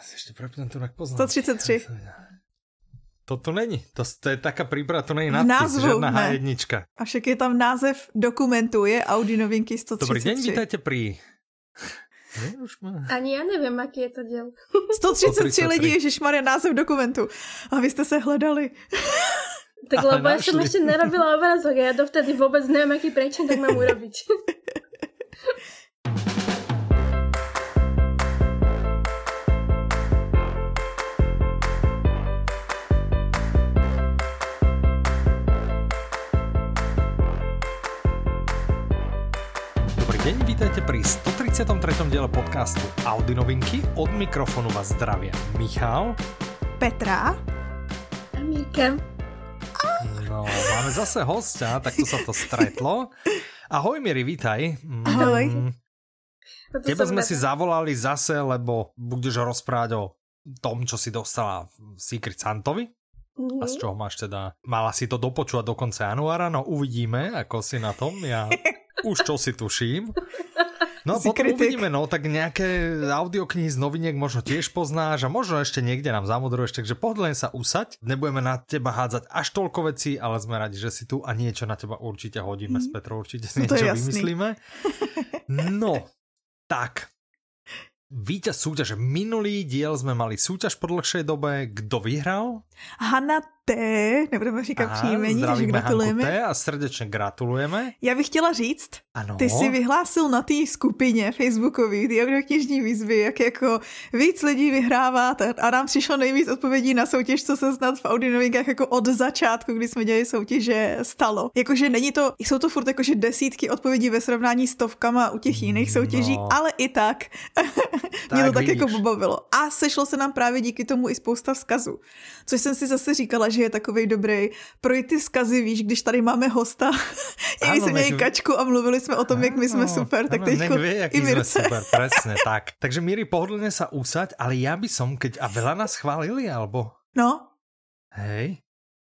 Ešte prepnem to, ak poznám. 133. To tu není. To, to je taká príprava, to není nadpis, žiadna H1. A však je tam název dokumentu, je Audi novinky 133. Dobrý deň, vítajte pri... Ne, už má... Ani já nevím, jaký je to děl. 133, 133 lidí, ježišmarja, název dokumentu. A vy jste se hledali. Tak lebo ja som ešte nerobila obrázok a ja dovtedy vôbec neviem, aký prečin tak mám urobiť. Pri 133. diele podcastu Audi novinky. Od mikrofonu vás zdravia Michal, Petra a Mirka. No, máme zase hostia, tak to sa to stretlo. Ahoj Miri, vítaj. Ahoj. Mm, tebe sme si zavolali zase, lebo budeš rozprávať o tom, čo si dostala v Secret Santovi. Mm-hmm. A z čoho máš teda? Mala si to dopočúvať do konca januára, no uvidíme, ako si na tom. Ja už čo si tuším. No a potom uvidíme, no, tak nejaké audioknihy z noviniek možno tiež poznáš a možno ešte niekde nám zamudruješ, takže pohodlne sa usať. Nebudeme na teba hádzať až toľko vecí, ale sme radi, že si tu a niečo na teba určite hodíme mm. s Petrou, určite si no niečo vymyslíme. No, tak, Víťaz súťaže. Minulý diel sme mali súťaž po dlhšej dobe. Kdo vyhral? Hanna T, nebudeme říkat příjmení, že gratulujeme. T a srdečně gratulujeme. Já bych chtěla říct, ano. ty si vyhlásil na té skupině facebookový, ty audioknižní výzvy, jak jako víc lidí vyhrává a nám přišlo nejvíc odpovědí na soutěž, co se snad v Audi novinkách jako od začátku, kdy jsme dělali soutěže, stalo. Jakože není to, jsou to furt jakože desítky odpovědí ve srovnání s stovkama u těch jiných soutěží, no. ale i tak, tak mě to tak jako pobavilo. A sešlo se nám právě díky tomu i spousta vzkazů. Což jsem si zase říkala, že je takový dobrý pro ty vzkazy, víš, když tady máme hosta, i my jsme měli kačku a mluvili jsme o tom, jak my jsme super, tak teď i Mirce. super, presne, tak. Takže Miri, pohodlne sa úsať, ale ja by som, keď, a veľa nás chválili, alebo? No. Hej.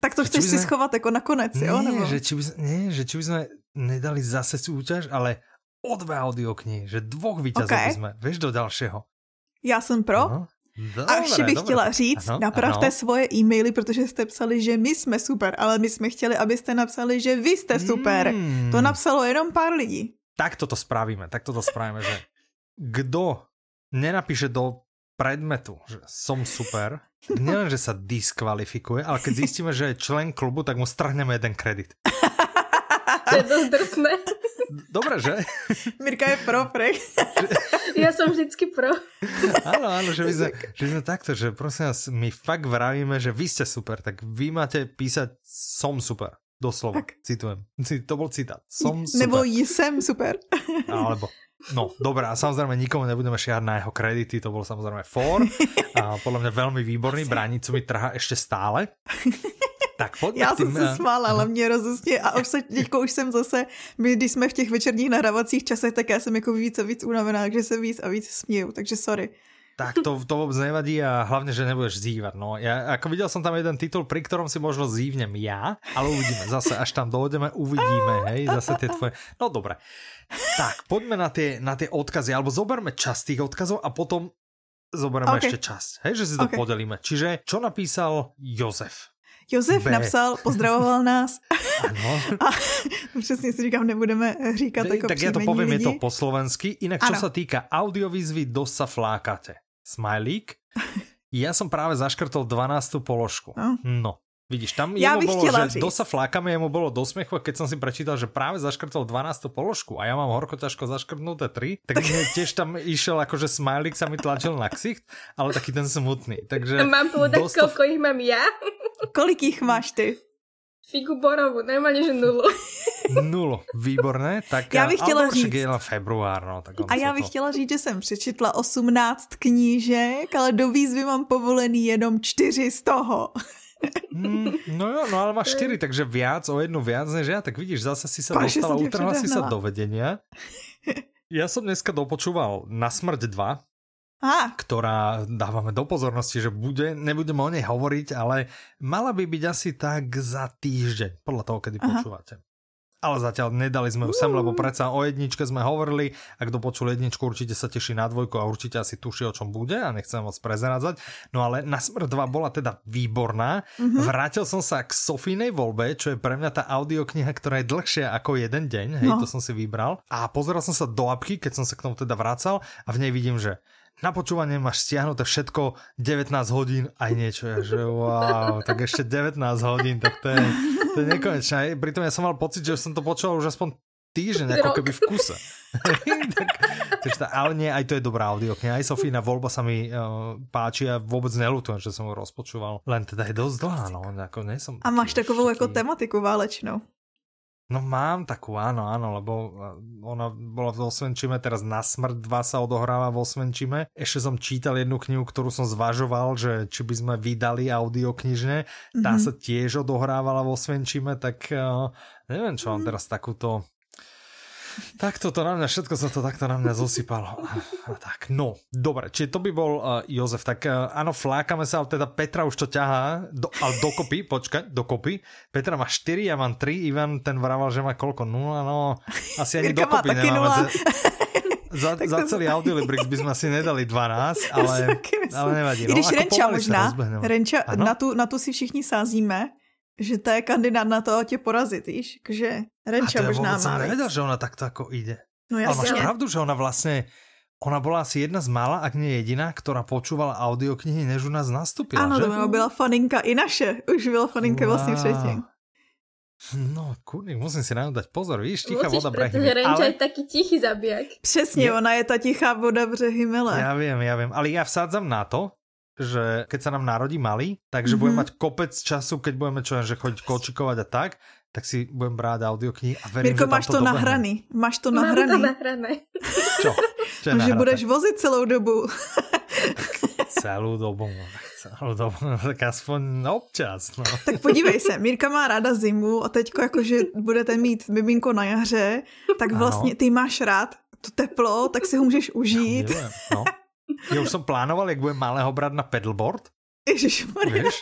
Tak to chceš si sme... schovat jako nakonec, nie, jo? Nebo? Že či by, nie, že či by sme nedali zase súťaž, ale o dve audioknihy, že dvoch víťazov okay. by sme, vieš, do ďalšieho. Já jsem pro. Uh-huh. Dobre, a ještě bych dobré. chtěla říct, ano, napravte ano. svoje e-maily, protože jste psali, že my jsme super, ale my jsme chtěli, abyste napsali, že vy jste super. Mm. To napsalo jenom pár lidí. Tak toto spravíme, tak toto spravíme, že kdo nenapíše do predmetu, že som super, nielen, že sa diskvalifikuje, ale keď zistíme, že je člen klubu, tak mu strhneme jeden kredit. To je dosť drsné. Dobre, že? Mirka je pro, prej. Ja som vždycky pro. Áno, áno, že my, sme, že sme takto, že prosím vás, my fakt vravíme, že vy ste super, tak vy máte písať som super. Doslova, tak. citujem. To bol citát. Som super. Nebo jsem super. Alebo, no, dobré, a samozrejme nikomu nebudeme šiať na jeho kredity, to bol samozrejme for. A podľa mňa veľmi výborný, bránicu mi trhá ešte stále. Tak pojďme Já jsem se eh, smála, ale mě rozostě a už se, teďko už jsem zase, my když jsme v těch večerních nahrávacích časech, tak já jsem jako víc a víc unavená, takže se víc a víc směju, takže sorry. Tak to, to vôbec nevadí a hlavne, že nebudeš zývať. No, ja, ako videl som tam jeden titul, pri ktorom si možno zívnem ja, ale uvidíme. Zase, až tam dojdeme, uvidíme, hej, zase tie tvoje... No dobre. Tak, poďme na tie, na tie odkazy, alebo zoberme časť tých odkazov a potom zoberieme okay. ešte časť, hej, že si to okay. podelíme. Čiže, čo napísal Jozef? Josef B. napsal, pozdravoval nás. Ano. A přesně si říkám, nebudeme říkat jako Tak já to povím, lidi. je to po slovensky. Inak, čo ano. sa týka audiovizvy, dosť sa flákate. Smajlík. Ja som práve zaškrtol 12. položku. No. no. Vidíš, tam ja jemu bolo, že říct. dosa flákame, jemu bolo do smiechu, keď som si prečítal, že práve zaškrtol 12. položku a ja mám horko ťažko zaškrtnuté 3, tak, tak... tiež tam išiel akože smajlik sa mi tlačil na ksicht, ale taký ten smutný. Takže mám povedať, dosta... koľko ich mám ja? Kolik jich máš ty? Figu borovu, normálně, že nulu. Nulu, výborné. Tak já bych chtěla říct. je február, no, tak A já bych to... chtěla říct, že jsem přečetla 18 knížek, ale do výzvy mám povolený jenom 4 z toho. Mm, no jo, no ale máš 4, takže viac, o jednu viac než ja, tak vidíš, zase si Páš, dostala, utrhla si sa do vedenia. Ja som dneska dopočúval Na smrť 2, a. ktorá dávame do pozornosti, že bude, nebudeme o nej hovoriť, ale mala by byť asi tak za týždeň, podľa toho, kedy Aha. počúvate. ale zatiaľ nedali sme ju sem, lebo predsa o jedničke sme hovorili a kto počul jedničku určite sa teší na dvojku a určite asi tuší o čom bude a nechcem moc prezeradzať. No ale na smrť 2 bola teda výborná. Mm-hmm. Vrátil som sa k Sofínej voľbe, čo je pre mňa tá audiokniha, ktorá je dlhšia ako jeden deň, hej, no. to som si vybral. A pozeral som sa do apky, keď som sa k tomu teda vracal a v nej vidím, že na počúvanie máš stiahnuté všetko 19 hodín aj niečo. Ja, že wow, tak ešte 19 hodín, tak to je, to je nekonečné. Pritom ja som mal pocit, že som to počúval už aspoň týždeň, ako keby v kuse. tak, tak, ale nie, aj to je dobrá audiokniha. Aj Sofína voľba sa mi uh, páči a vôbec nelutujem, že som ho rozpočúval. Len teda je dosť dlhá, no. Ako nie som a máš takovou jako tematiku válečnou. No mám takú, áno, áno, lebo eh, ona bola v Osvenčime, teraz na smrť 2 sa odohráva v Osvenčime. Ešte som čítal jednu knihu, ktorú som zvažoval, že či by sme vydali audioknižne. Tá mm-hmm. sa tiež odohrávala v Osvenčime, tak uh, neviem, čo mám teraz takúto Takto to na mňa, všetko sa to takto na mňa zosypalo. Tak, no, dobre, čiže to by bol uh, Jozef, tak uh, áno, flákame sa, ale teda Petra už to ťahá, do, ale dokopy, počkaj, dokopy. Petra má 4, ja mám 3, Ivan ten vraval, že má koľko? 0, no, asi ani Mirka dokopy nemáme. Za, za, za celý Audiolibrix by sme asi nedali 12, ale, ale nevadí. No, I když Renča možná, Renča, na tu, na tu si všichni sázíme, že to je kandidát na to tě porazit, víš? Takže Renča možná má nevedel, že ona takto ako ide. No jasne. Ale máš pravdu, že ona vlastne ona bola asi jedna z mála, ak nie jediná, ktorá počúvala audioknihy, než u nás nastúpila, Ano, že? to byla faninka i naše. Už byla faninka wow. vlastně předtím. No, kurník, musím si na dať pozor, víš, tichá Musíš, voda brehy. Protože Renča ale... je taký tichý zabijak. Přesně, je... ona je ta tichá voda břehy mele. Ja viem, ja viem, ale ja vsádzam na to, že keď sa nám narodí malý, takže mm-hmm. budem mať kopec času, keď budeme čo že chodiť kočikovať a tak, tak si budem brát audioknihy a verím, Mirko, že máš to, to nahraný. Máš to nahraný. Mám to nahrané. Čo? Čo je že budeš vozit celou dobu. celou dobu, no, celou dobu, no, tak aspoň občas. No. Tak podívej se, Mírka má ráda zimu a teďko jakože budete mít miminko na jaře, tak vlastně ty máš rád to teplo, tak si ho můžeš užít. Ja, no. Ja už som plánoval, jak budem malého brať na pedalboard. Ježišmarja. Vieš,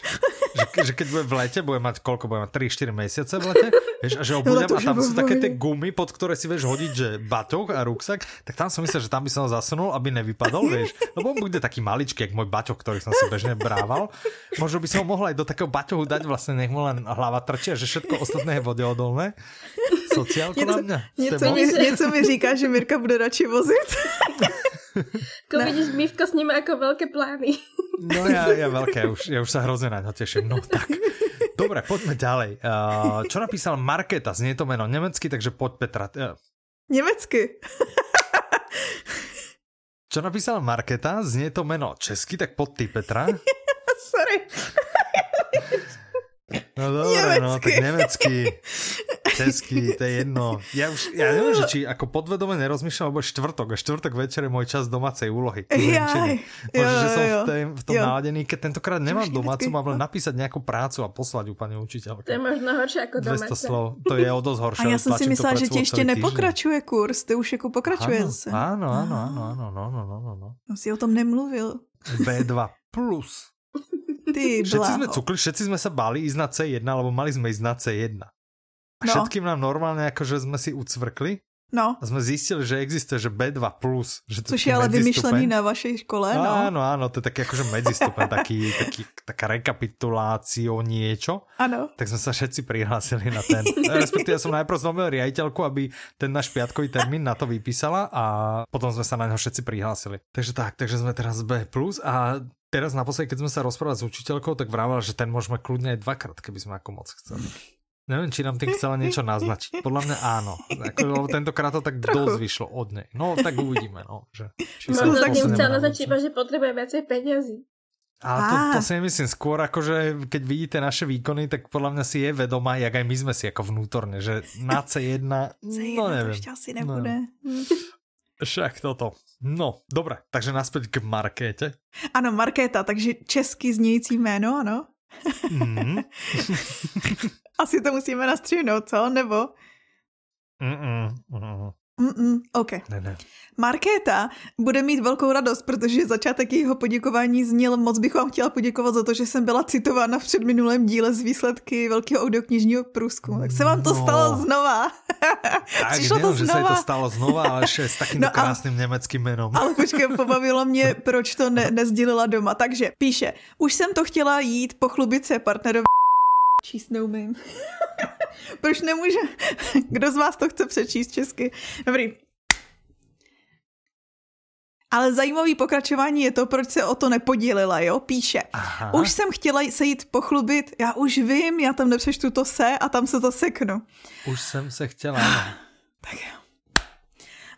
že, že keď bude v lete, bude mať koľko, bude mať 3-4 mesiace v lete, vieš, a že ho budem, a tam sú také tie gumy, pod ktoré si vieš hodiť, že baťoch a ruksak, tak tam som myslel, že tam by som ho zasunul, aby nevypadol, vieš, lebo on bude taký maličký, jak môj baťoch, ktorý som si bežne brával. Možno by som ho mohol aj do takého baťohu dať, vlastne nech mu len hlava trčia, že všetko ostatné je vodeodolné. Sociálko něco, na mňa. Něco mi, něco mi říká, že Mirka bude radši vozit. Ako ne. vidíš, Mívko s ním ako veľké plány. No ja, ja veľké, už, ja už sa hrozne na ňo teším. No tak, dobre, poďme ďalej. Uh, čo napísal Marketa, znie to meno nemecky, takže poď Petra. Uh. Nemecky. čo napísal Marketa, znie to meno česky, tak poď ty Petra. Sorry. No dobre, nemecky. no tak nemecky český, to je jedno. Ja už, ja neviem, že či ako podvedome nerozmýšľam, lebo štvrtok, a štvrtok večer je môj čas domácej úlohy. Jaj, Možno, že som v, tém, v tom jo. naladený, keď tentokrát nemám domácu, mám len napísať nejakú prácu a poslať ju pani učiteľke. To je možno horšie ako domáce. slov, to je o dosť horšie. A ja som si myslela, že ti ešte nepokračuje kurz, ty už ako pokračuje zase. Áno, áno, áno, áno, no, no, no, no. no. Si o tom nemluvil. B2 plus. Ty všetci sme cukli, všetci sme sa báli ísť na C1, lebo mali sme ísť na C1. A no. všetkým nám normálne akože sme si ucvrkli. No. A sme zistili, že existuje, že B2+. Že Což je ale vymyšlený na vašej škole, no. Áno, áno, to je taký akože medzistupeň, taký, taký, taká rekapitulácio niečo. Áno. Tak sme sa všetci prihlásili na ten. Respektíve ja som najprv zlomil riaditeľku, aby ten náš piatkový termín na to vypísala a potom sme sa na ňo všetci prihlásili. Takže tak, takže sme teraz B+, a teraz naposledy, keď sme sa rozprávali s učiteľkou, tak vravala, že ten môžeme kľudne aj dvakrát, keby sme ako moc chceli. Neviem, či nám tým chcela niečo naznačiť. Podľa mňa áno. Ako, lebo tentokrát to tak Trochu. dosť vyšlo od nej. No, tak uvidíme. No, že, či no, tak im chcela naznačiť, že potrebuje viacej peniazy. Ale to, to si myslím skôr, akože keď vidíte naše výkony, tak podľa mňa si je vedomá, jak aj my sme si ako vnútorne, že na C1, C1 no neviem. to asi nebude. No. Však toto. No, dobre, takže naspäť k Markéte. Ano, Markéta, takže česky znějící jméno, ano? Mm. Asi to musíme nastřihnout, co? Nebo? Mm-mm, mm-mm. Mm-mm, OK. Ne, ne. Markéta bude mít velkou radost, protože začátek jejího poděkování zněl moc bych vám chtěla poděkovat za to, že jsem byla citována v předminulém díle z výsledky Velkého audioknižního průzkumu. Tak se vám to no. stalo znova. Tak, Přišlo nevím, to znova. že se to stalo znova, ale ještě s takým no krásným a, německým jménem. Ale počkej, pobavilo mě, proč to ne, nezdělila doma. Takže píše, už jsem to chtěla jít pochlubit se partnerovi číst neumím. Proč nemůže? Kdo z vás to chce přečíst česky? Dobrý. Ale zajímavý pokračování je to, proč se o to nepodílila, jo? Píše. Aha. Už jsem chtěla se jít pochlubit, já už vím, já tam nepřeštu to se a tam se zaseknu. Už jsem se chtěla, no. tak jo.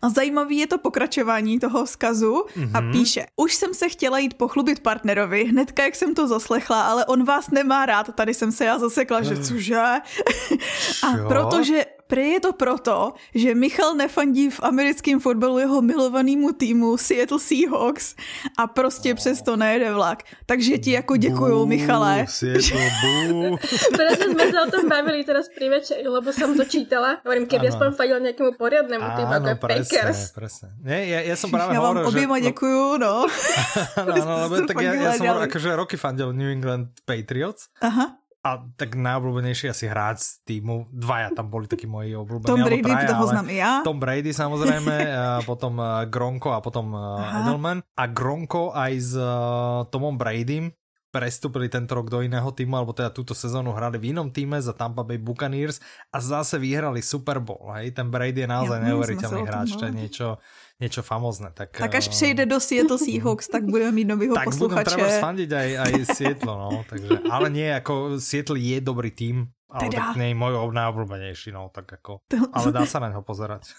A zajímavý je to pokračování toho vzkazu mm-hmm. a mhm. píše, už jsem se chtěla jít pochlubit partnerovi, hnedka jak jsem to zaslechla, ale on vás nemá rád, tady jsem se já zasekla, že cože? a protože Prý je to proto, že Michal nefandí v americkém fotbalu jeho milovanému týmu Seattle Seahawks a prostě oh. přesto nejede vlak. Takže ti jako děkuju, bú, Michale. Seattle, bú. Protože jsme se o tom bavili teraz pri večeri, lebo jsem to čítala. Hovorím, keby aspoň fandil nějakému poriadnému týmu, jako je Packers. Presne. Nie, ja, ja som práve ja hovoril, vám oběma že... děkuju, no. no, no, lebo tak ja, ja som akože roky fandil New England Patriots. Aha a tak najobľúbenejší asi hráč z týmu, dvaja tam boli takí moji obľúbení. Tom Brady, traja, toho znám i ja. Tom Brady samozrejme, a potom eh, Gronko a potom eh, Aha. Edelman. A Gronko aj s uh, Tomom Bradym prestúpili tento rok do iného týmu, alebo teda túto sezónu hrali v inom týme za Tampa Bay Buccaneers a zase vyhrali Super Bowl. Hej? Ten Brady je naozaj ja, neuveriteľný hráč, to je niečo, niečo famózne. Tak, tak až přejde do Seattle Seahawks, tak budeme mít novýho tak posluchače. Tak budem treba sfandiť aj, aj Seattle, no. Takže, ale nie, ako Seattle je dobrý tým, ale teda. tak nie je môj najobľúbenejší, no, tak ako, ale dá sa na neho pozerať.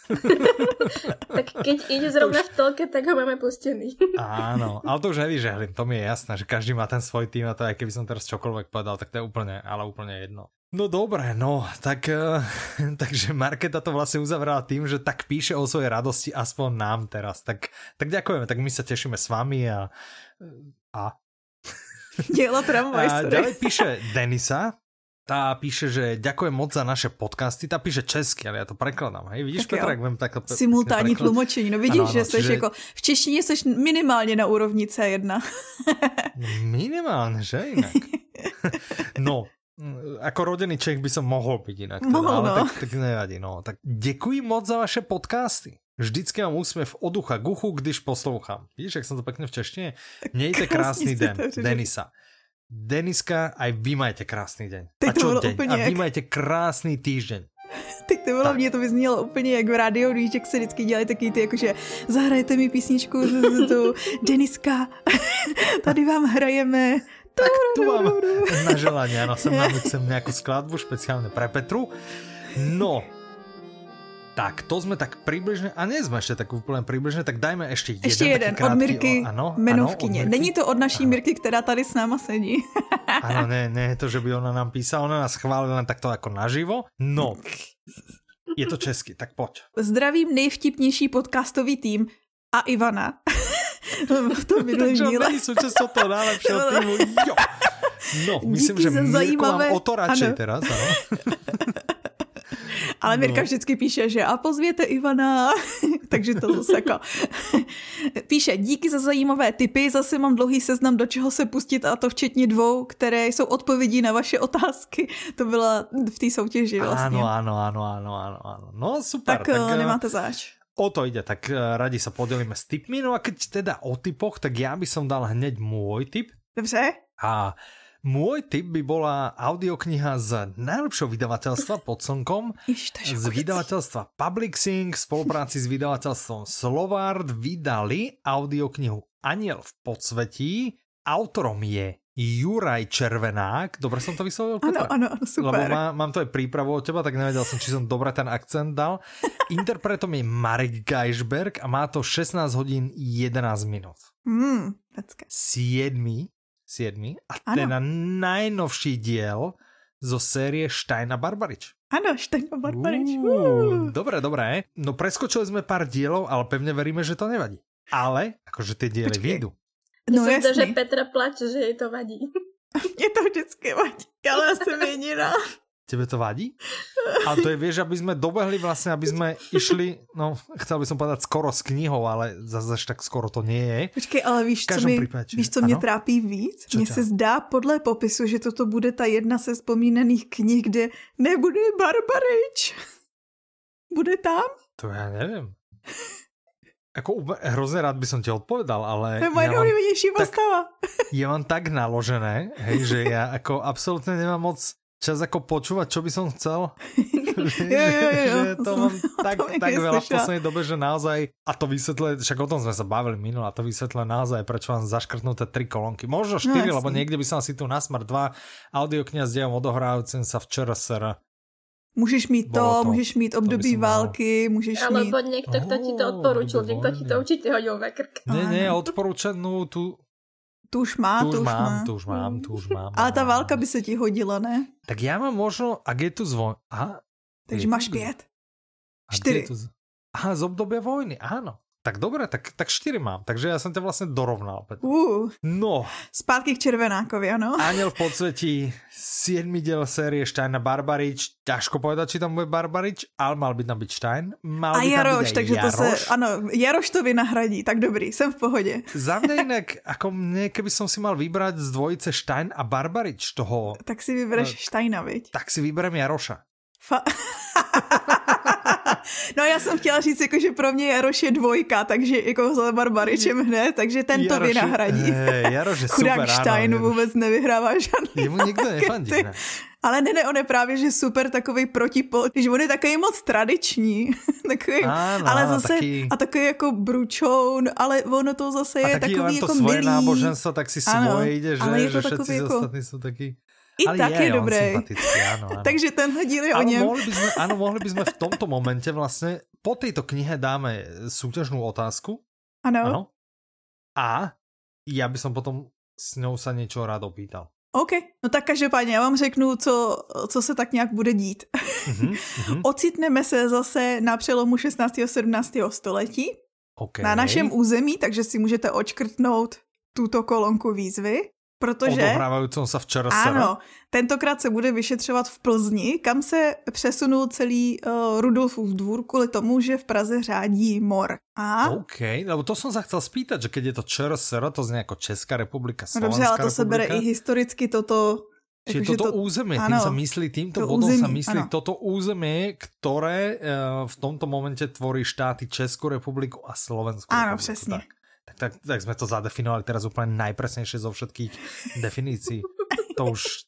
tak keď ide zrovna už... v telke, tak ho máme pustený. Áno, ale to už nevyžehlím, to mi je jasné, že každý má ten svoj tým a to aj keby som teraz čokoľvek povedal, tak to je úplne, ale úplne jedno. No dobré, no, tak, uh, takže Marketa to vlastne uzavrela tým, že tak píše o svojej radosti aspoň nám teraz. Tak, tak ďakujeme, tak my sa tešíme s vami a... a... Diela tramvaj, A ďalej píše Denisa, tá píše, že ďakujem moc za naše podcasty, tá píše česky, ale ja to prekladám, hej, vidíš tak Petra, jak vím takhle Simultánní tlumočení, no vidíš, ano, ano, že seš čiže... jako, v češtině seš minimálně na úrovni C1. minimálně, že inak. no, ako rodený Čech by som mohol byť inak. Teda, mohol, ale no. tak, tak nevadí. No. Tak děkuji moc za vaše podcasty. Vždycky mám úsměv od ucha k uchu, když poslouchám. Vidíš, jak jsem to pekne v češtině? Mějte krásný den, Denisa. Deniska, aj vy majte krásný den. Teď A čo deň? A vy majte krásný týždeň. Teď to bylo, mě to vyznělo úplně jak v rádiu, když jak se vždycky dělají taky ty, jakože zahrajete mi písničku, tu Deniska, tady vám hrajeme tak tu mám na želanie, áno, sem nám chcem nejakú skladbu špeciálne pre Petru. No, tak to jsme tak přibližně, a nie jsme ještě tak úplně přibližně, tak dajme ještě jeden Ještě jeden, od Mirky ano, Menovkyně. Ano, od Není to od naší ano. Mirky, která tady s náma sedí. ano, ne, ne to, že by ona nám písala, ona nás chválila takto jako naživo. No, je to česky, tak pojď. Zdravím nejvtipnější podcastový tým a Ivana. v tom minulém díle. Takže součastou toho najlepšího týmu. Jo. No, myslím, Díky že Mirko zajímavé... mám o to radšej ano. teraz, ano. Ale Mirka no. vždycky píše, že a pozvěte Ivana, takže to zase jako... píše, díky za zajímavé tipy, zase mám dlouhý seznam, do čeho se pustit a to včetně dvou, které jsou odpovědí na vaše otázky. To byla v té soutěži vlastně. Ano, ano, ano, ano, ano, ano. No super. Tak, tak eh, nemáte záč o to ide, tak eh, radi sa podelíme s tipmi. No a keď teda o typoch, tak ja by som dal hneď môj tip. Dobře. A môj tip by bola audiokniha z najlepšieho vydavateľstva pod slnkom. z vydavateľstva Publixing v spolupráci s vydavateľstvom Slovard vydali audioknihu Aniel v podsvetí. Autorom je Juraj Červenák, dobre som to vyslovil? Ano, ano, super. Lebo má, mám to aj prípravu od teba, tak nevedel som, či som dobre ten akcent dal. Interpretom je Marek Geisberg a má to 16 hodín 11 minút. Mm, 7. 7. A ano. teda najnovší diel zo série Stein a Barbarič. Áno, Stein a Barbarič. Uh, dobre, dobre. No preskočili sme pár dielov, ale pevne veríme, že to nevadí. Ale, akože tie diely vyjdú. No jsem to, že Petra plače, že jej to vadí. Mě to vždycky vadí, ale já jsem jediná. Tebe to vadí? A to je, vieš, aby sme dobehli vlastne, aby sme išli, no, chcel by som povedať skoro s knihou, ale zase tak skoro to nie je. Počkej, ale víš, co, mi, prípade, víš, co mě trápí víc? Mně se zdá podle popisu, že toto bude ta jedna se vzpomínaných knih, kde nebude Barbarič. Bude tam? To já nevím. Ako hrozně rád by som ti odpovedal, ale... To je moje ja postava. Ja mám tak naložené, hej, že ja ako absolútne nemám moc čas ako počúvať, čo by som chcel. že, jo, jo, jo. že to mám tak, to tak veľa v poslednej dobe, že naozaj, a to vysvetľuje, však o tom sme sa bavili minul, a to vysvetľuje naozaj, prečo mám zaškrtnuté tri kolónky. Možno no, štyri, no, lebo niekde by som si tu na Smart 2 audiokniha s dejom odohrávajúcim sa včera sera Můžeš mít to, to, můžeš mít období války, můžeš Ale mít... Ale někdo, kdo ti to odporučil, někdo ti to určitě hodil ve krk. Ne, ne, odporučenou tu tu už má, tu už, už mám, má. tu už mám, tu už mám. Ale ta válka by se ti hodila, ne? Tak já mám možno, ak je tu zvon... Aha. Takže máš pět. Čtyři. Aha, z obdobia vojny, áno. Tak dobré, tak, tak čtyři mám, takže já jsem to vlastně dorovnal. Uh, no. Zpátky k Červenákovi, ano. Aniel v podsvětí, 7 diel série Stein a Barbarič, ťažko povedať, či tam bude Barbarič, ale mal by tam být Stein. Mal a Jaroš, takže Jaroš. to se, ano, Jaroš to vynahradí, tak dobrý, jsem v pohodě. Za mě jinak, jako mě, keby som si mal vybrať z dvojice Stein a Barbarič toho... Tak si vybereš no, Steina, viď? Tak si vyberem Jaroša. Fa- no já jsem chtěla říct, jako, že pro mě Jaroš je dvojka, takže jako za Barbaričem hned, takže ten to vynahradí. Hey, Jaroš je Chudák super, Stein ano, vůbec nevyhrává žádný Jemu nikdo nefandí, ne? Ale ne, ne, on je právě, že super takový protipol, že on je takový moc tradiční, takový, ano, ale zase, taky... a takový jako bručoun, ale ono to zase je takový jako milý. svoje náboženstvo, tak si ano, svoje ide, že, ale je to že všetci jako... ostatní jsou taky... I ale tak je, je dobrý. Áno, áno. Takže tenhle díl je o něm. Mohli by sme, áno, mohli by sme v tomto momente vlastne, po tejto knihe dáme súťažnú otázku. Ano. Ano. A já by som potom s ňou sa niečo rád opýtal. OK, no tak každopádně já vám řeknu, co, co se tak nějak bude dít. Mm-hmm, mm-hmm. Ocitneme se zase na přelomu 16. a 17. století okay. na našem území, takže si můžete očkrtnout tuto kolonku výzvy. Protože... Odohrávajícím se včera Ano, tentokrát se bude vyšetřovat v Plzni, kam se přesunul celý uh, Rudolfův dvůr kvůli tomu, že v Praze řádí mor. A? OK, lebo to jsem se chcel spýtať, že keď je to ČRSR, to zní jako Česká republika, Slovenská no Dobře, ale to republika. se bere i historicky toto Čiže jako, toto to, území, ano, tým sa myslí, týmto to bodom území, sa myslí ano. toto území, ktoré uh, v tomto momente tvorí štáty Českou republiku a Slovenskou Ano, republiku. přesně. Tak. Tak, tak, tak sme to zadefinovali teraz úplne najpresnejšie zo všetkých definícií. To už,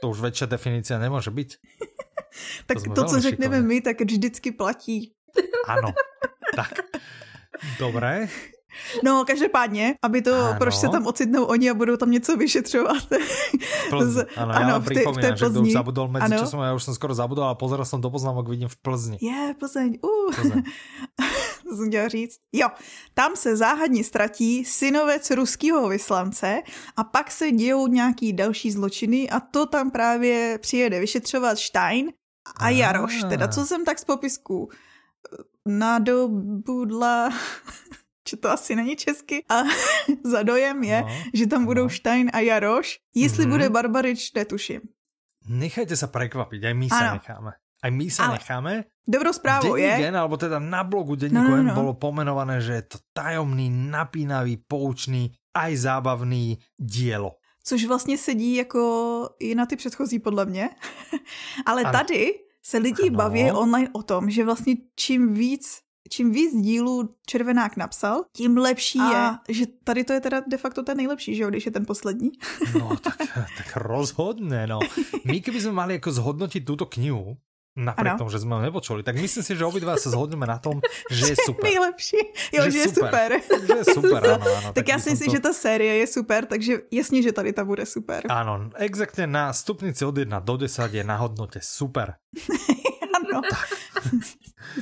to už väčšia definícia nemôže byť. tak to, to co řekneme my, tak vždycky platí. Ano, tak. Dobré. No, každopádně, aby to, ano. proč se tam ocitnou oni a budou tam něco vyšetřovat. Plzni. Ano, ano, já v, té, v té Plzni. už zabudol mezi časom, já už jsem skoro zabudol a pozeral jsem do poznámok, vidím v Plzni. Je, yeah, Plzeň, uh. Plzeň. to jsem chtěla říct. Jo, tam se záhadně ztratí synovec ruského vyslance a pak se dějou nějaký další zločiny a to tam právě přijede vyšetřovat Stein a Jaroš. Teda co jsem tak z popisku nadobudla že to asi není česky. A za dojem je, no, že tam budou no. Stein a Jaroš. Jestli mm-hmm. bude Barbarič, netuším. Nechajte se překvapit, aj my se necháme. Aj my se necháme. Dobrou zprávou je... Gen, alebo teda na blogu Denníku no, no, no. bolo pomenované, že je to tajomný, napínavý, poučný, aj zábavný dielo. Což vlastně sedí jako i na ty předchozí podle mě. Ale ano. tady se lidi ano. baví online o tom, že vlastně čím víc čím víc dílů Červenák napsal, tím lepší a... je, že tady to je teda de facto ten nejlepší, že jo, když je ten poslední. No, tak, tak rozhodne, no. My keby sme mali jako zhodnotiť túto knihu, napriek tomu, že jsme ho nepočuli, tak myslím si, že obidva se zhodneme na tom, že je super. Nejlepší. Jo, že, že je super. Že je super, ano, ano. tak, tak já si myslím, to... že ta série je super, takže jasně, že tady ta bude super. Ano, exaktně na stupnici od 1 do 10 je na hodnotě super. ano. Tak.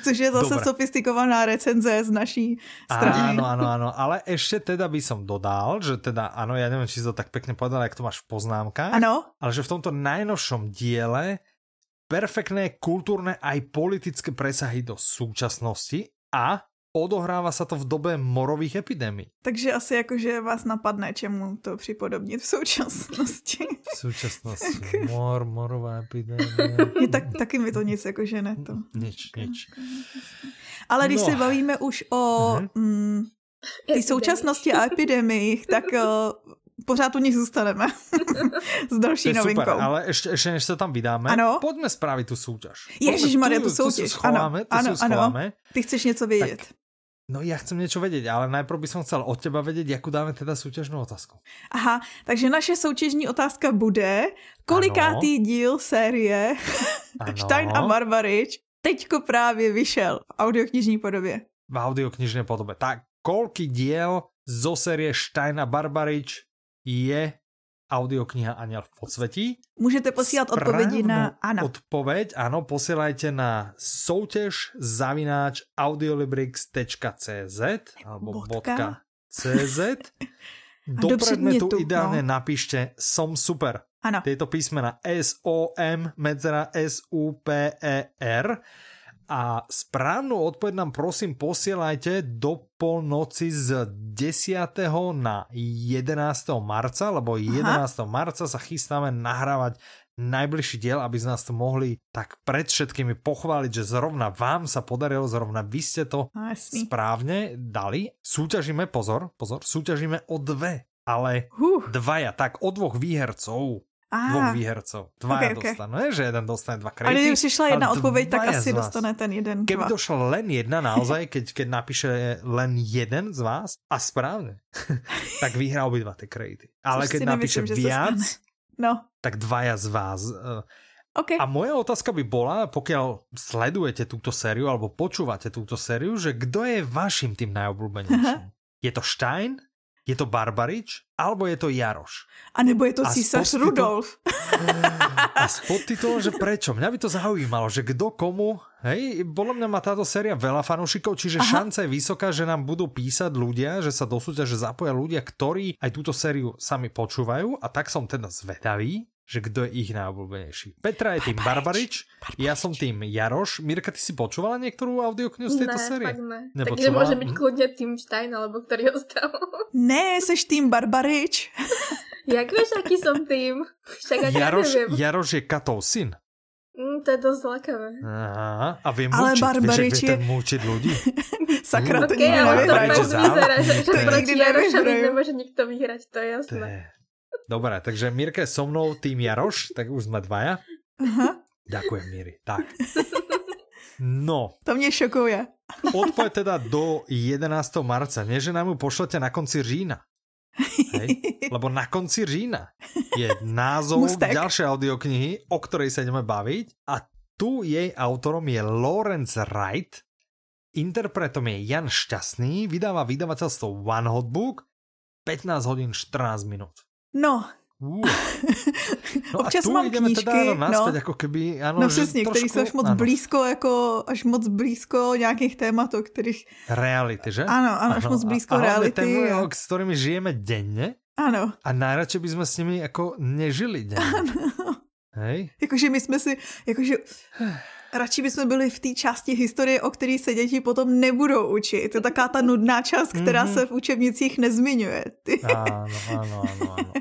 Což je zase Dobre. sofistikovaná recenze z naší strany. Áno, áno, áno, ale ešte teda by som dodal, že teda, áno, ja neviem, či si to tak pekne povedal, jak to máš v poznámkach, ano. ale že v tomto najnovšom diele perfektné kultúrne aj politické presahy do súčasnosti a odohrává sa to v dobe morových epidémií. Takže asi jakože vás napadne, čemu to připodobnit v současnosti. V současnosti. Mor, morová epidémie. Je tak, taky mi to nic jakože ne to. Nič, nič. Ale když no. se bavíme už o uh-huh. mm, ty současnosti a epidemii, tak uh, pořád u nich zůstaneme s další novinkou. Super, ale ještě, ještě než se tam vydáme, ano? pojďme spravit tu soutěž. Ježíš Maria, tu soutěž. Tu schováme, ano, tu ano, schováme. Ty chceš něco vědět. Tak, No ja chcem niečo vedieť, ale najprv by som chcel od teba vedieť, jakú dáme teda súťažnú otázku. Aha, takže naše soutěžní otázka bude, kolikátý ano. díl série Stein a Barbarič teďko právě vyšel v audioknižní podobě? V audioknižné podobe. Tak, koľký diel zo série Stein a Barbarič je audiokniha Aniel v podsvetí. Můžete posílat odpovědi na... Ano. Odpověď, ano, posílajte na soutěž zavináč audiolibrix.cz alebo bodka. .cz Do, do predmetu no. ideálne no. napíšte som super. Ano. Tieto písmena S-O-M medzera S-U-P-E-R a správnu odpoveď nám prosím posielajte do polnoci z 10. na 11. marca, lebo 11. Aha. marca sa chystáme nahrávať najbližší diel, aby z nás to mohli tak pred všetkými pochváliť, že zrovna vám sa podarilo, zrovna vy ste to Jasný. správne dali. Súťažíme, pozor, pozor, súťažíme o dve, ale uh. dvaja, tak o dvoch výhercov Aha. dvoch výhercov. Dva okay, okay. dostanú. Ne, že jeden dostane dva kredity. Ale kdyby přišla jedna odpověď, tak asi dostane ten jeden. Keby došla len jedna naozaj, keď, keď napíše len jeden z vás a správne, tak vyhrá obidva tie kredity. Ale Což keď napíše nemyslím, viac, no. tak dvaja z vás. Eh, okay. A moja otázka by bola, pokiaľ sledujete túto sériu alebo počúvate túto sériu, že kdo je vašim tým najobľúbenejším? Je to Stein? Je to Barbarič? Alebo je to Jaroš? A nebo je to císař Rudolf? A s podtitulom, že prečo? Mňa by to zaujímalo, že kdo komu... Hej, bolo mňa má táto séria veľa fanúšikov, čiže Aha. šanca je vysoká, že nám budú písať ľudia, že sa do súťaže zapoja ľudia, ktorí aj túto sériu sami počúvajú a tak som teda zvedavý, že kdo je ich najobľúbenejší. Petra je tým Barbarič, Barbarič, ja som tým Jaroš. Mirka, ty si počúvala niektorú audioknihu z tejto ne, série? Ne, Takže môže byť kľudne tým Stein, alebo ktorý ostal. Ne, seš tým Barbarič. Jak vieš, aký som tým? Však Jaroš, ja Jaroš je Katov syn. Mm, to je dosť lákavé. Aha, a viem Ale mučiť. Barbarič Vieš, je... mučiť ľudí? Sakra, to okay, ale to fakt vyzerá, že, že proti Jarošovi nemôže nikto vyhrať, to je jasné. Dobre, takže Mirka je so mnou, tým Jaroš, tak už sme dvaja. Aha. Ďakujem, Miri. Tak. No. To mě šokuje. Odpoveď teda do 11. marca. Nie, že nám ju pošlete na konci října. Hej? Lebo na konci října je názov Mustek. ďalšej audioknihy, o ktorej sa ideme baviť a tu jej autorom je Lawrence Wright, interpretom je Jan Šťastný, vydáva vydavateľstvo One Hot Book, 15 hodín 14 minút. No. Uh. No Občas mám knížky, teda no. ako keby, ano, no přesně, trošku, který jsou až moc ano. blízko, jako až moc blízko nějakých témat, o kterých... Reality, že? Ano, ano, ano až moc blízko a, reality. A... s ktorými žijeme denne. Ano. A najradšej by sme s nimi jako nežili denne. Ano. Hej? Jakože my jsme si, jakože radši bychom byli v té části historie, o které se děti potom nebudou učit. To je taká ta nudná část, která mm-hmm. se v učebnicích nezmiňuje. Áno, áno, áno, áno.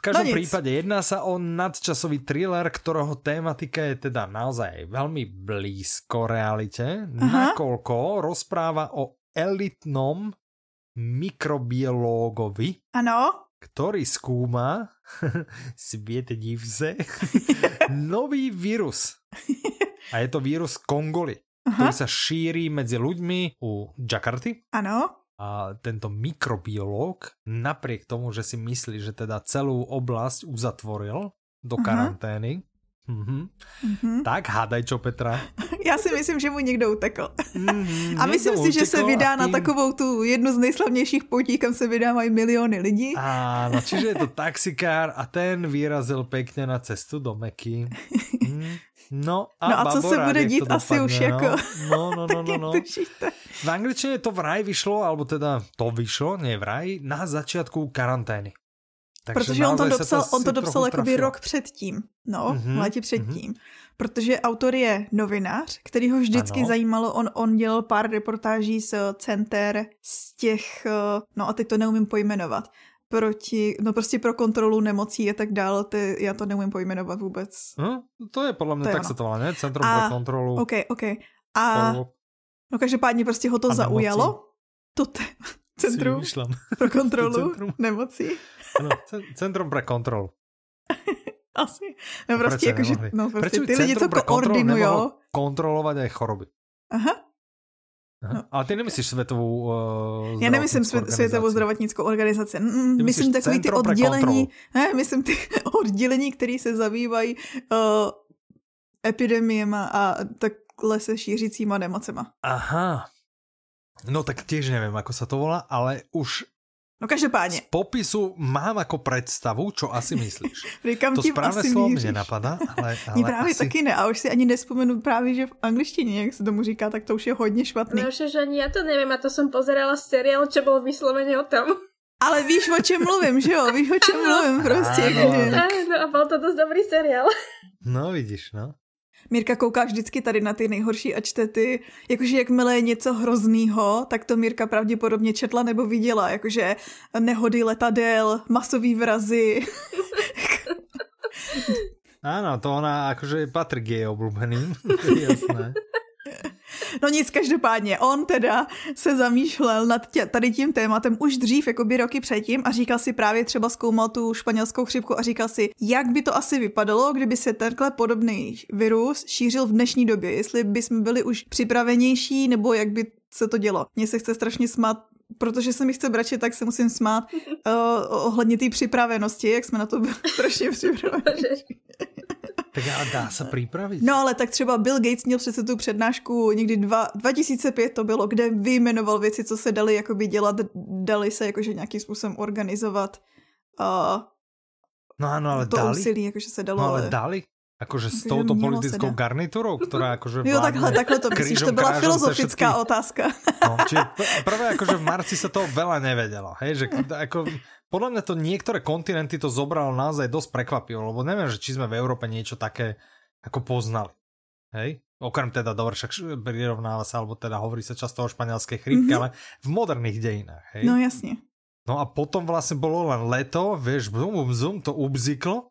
V každom no prípade jedná sa o nadčasový thriller, ktorého tematika je teda naozaj veľmi blízko realite, Aha. nakoľko rozpráva o elitnom mikrobiológovi, ano. ktorý skúma, si viete divze, nový vírus. A je to vírus Kongoli, Aha. ktorý sa šíri medzi ľuďmi u Jakarty. Ano. A tento mikrobiológ, napriek tomu, že si myslí, že teda celú oblasť uzatvoril do karantény, Mm-hmm. Mm-hmm. Tak hádaj čo, Petra. Já si myslím, že mu někdo utekl. Mm-hmm, a myslím si, že se vydá tým... na takovou tu jednu z nejslavnějších poutí, kam se vydávají miliony lidí. Áno, čiže je to taxikár a ten vyrazil pekne na cestu do Meky. Mm. No a, no a co se bude dít asi dopadne, už jako... No, no, no, no, no. V angličtine to vraj vyšlo, alebo teda to vyšlo, nie vraj, na začiatku karantény. Takže Protože on to dopsal, to on to dopsal jakoby rok předtím. No, mm-hmm, létě předtím. Mm-hmm. Protože autor je novinář, který ho vždycky ano. zajímalo. On, on dělal pár reportáží z center z těch, eh, no a teď to neumím pojmenovat, proti, no prostě pro kontrolu nemocí a tak dále, ty, já to neumím pojmenovat vůbec. Hm, to je podle mě, tak ono. se to volá, ne? Centrum a, pro kontrolu. Ok, ok. A, no každopádně prostě ho to zaujalo. To te, centrum pro kontrolu centrum. nemocí. Ano, centrum pro kontrolu. Asi. No prostě jakože, no prostě ty lidi, co koordinujou. kontrolovat aj choroby. Aha. No. Ale ty nemyslíš světovou uh, Já nemyslím svět, světovou zdravotnickou organizaci. Mm, myslím takový ty oddělení, ne, myslím ty oddělení, které se zabývají uh, epidemiema a takhle se šířícíma nemocema. Aha. No tak tiež nevím, ako sa to volá, ale už No každopádně. Z popisu mám jako představu, čo asi myslíš. Říkám to správné slovo mi nenapadá, ale, ale Mě právě asi... taky ne, a už si ani nespomenu právě, že v angličtině, jak se tomu říká, tak to už je hodně špatný. No, že ani já to nevím, a to jsem pozerala seriál, čo byl vysloveně o tom. Ale víš, o čem mluvím, že jo? Víš, o čem mluvím prostě. Ano, no a byl to dost dobrý seriál. No, vidíš, no. Mirka kouká vždycky tady na ty nejhorší a čte ty, jakože jakmile je něco hroznýho, tak to Mirka pravděpodobně četla nebo viděla, jakože nehody letadel, masový vrazy. Áno, to ona akože patrí k jej jasné. No nic, každopádně, on teda se zamýšlel nad tě, tady tím tématem už dřív, jako by roky předtím a říkal si právě třeba zkoumal tu španělskou chřipku a říkal si, jak by to asi vypadalo, kdyby se tenhle podobný virus šířil v dnešní době, jestli by jsme byli už připravenější nebo jak by se to dělo. Mně se chce strašně smát protože se mi chce bračit, tak se musím smát uh, ohledně té připravenosti, jak jsme na to byli strašně připraveni. Tak a dá se připravit. No ale tak třeba Bill Gates měl přece tu přednášku někdy dva, 2005 to bylo, kde vyjmenoval věci, co se dali jakoby dělat, dali se jakože nějakým způsobem organizovat. Uh, no ano, ale to dali? úsilí, jakože se dalo. No ale, ale... dali? Akože s touto politickou garniturou, ktorá akože Jo, takhle, takhle to myslíš, to byla filozofická otázka. No, čiže prvé akože v marci sa to veľa nevedelo, hej, že ako, podľa mňa to niektoré kontinenty to zobralo naozaj dosť prekvapivo, lebo neviem, že či sme v Európe niečo také ako poznali, hej. Okrem teda, dobre, však prirovnáva sa, alebo teda hovorí sa často o španielskej chrípke, mm -hmm. ale v moderných dejinách, hej. No jasne. No a potom vlastne bolo len leto, vieš, bum, bum, zum, to ubziklo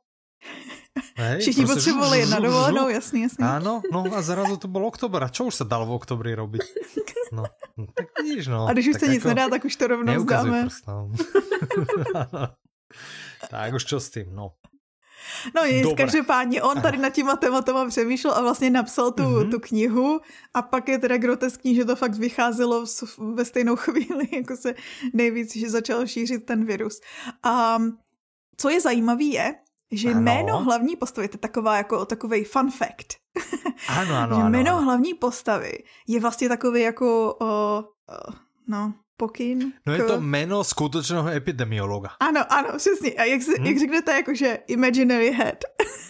Hej, Všichni potřebovali jedna dovolenou, jasný, jasný. Áno, no a zrazu to bol oktober. A čo už sa dalo v oktobri robiť? No, no tak vidíš, no. A když už se nic jako, nedá, tak už to rovnou vzdáme. No. tak už čo s tím, no. No nic, Dobre. každopádně on tady nad těma tématama přemýšlel a vlastně napsal tu, mm-hmm. tu knihu a pak je teda groteskní, že to fakt vycházelo ve stejnou chvíli, jako se nejvíc, že začal šířit ten virus. A co je zajímavý je, že ano. jméno hlavní postavy, to je taková jako takový fun fact. Ano, ano, že jméno ano. hlavní postavy je vlastně takový jako, uh, uh, no, pokyn. No je to jméno skutečného epidemiologa. Ano, ano, přesně. A jak, se, hmm? jak řeknete, jakože imaginary head.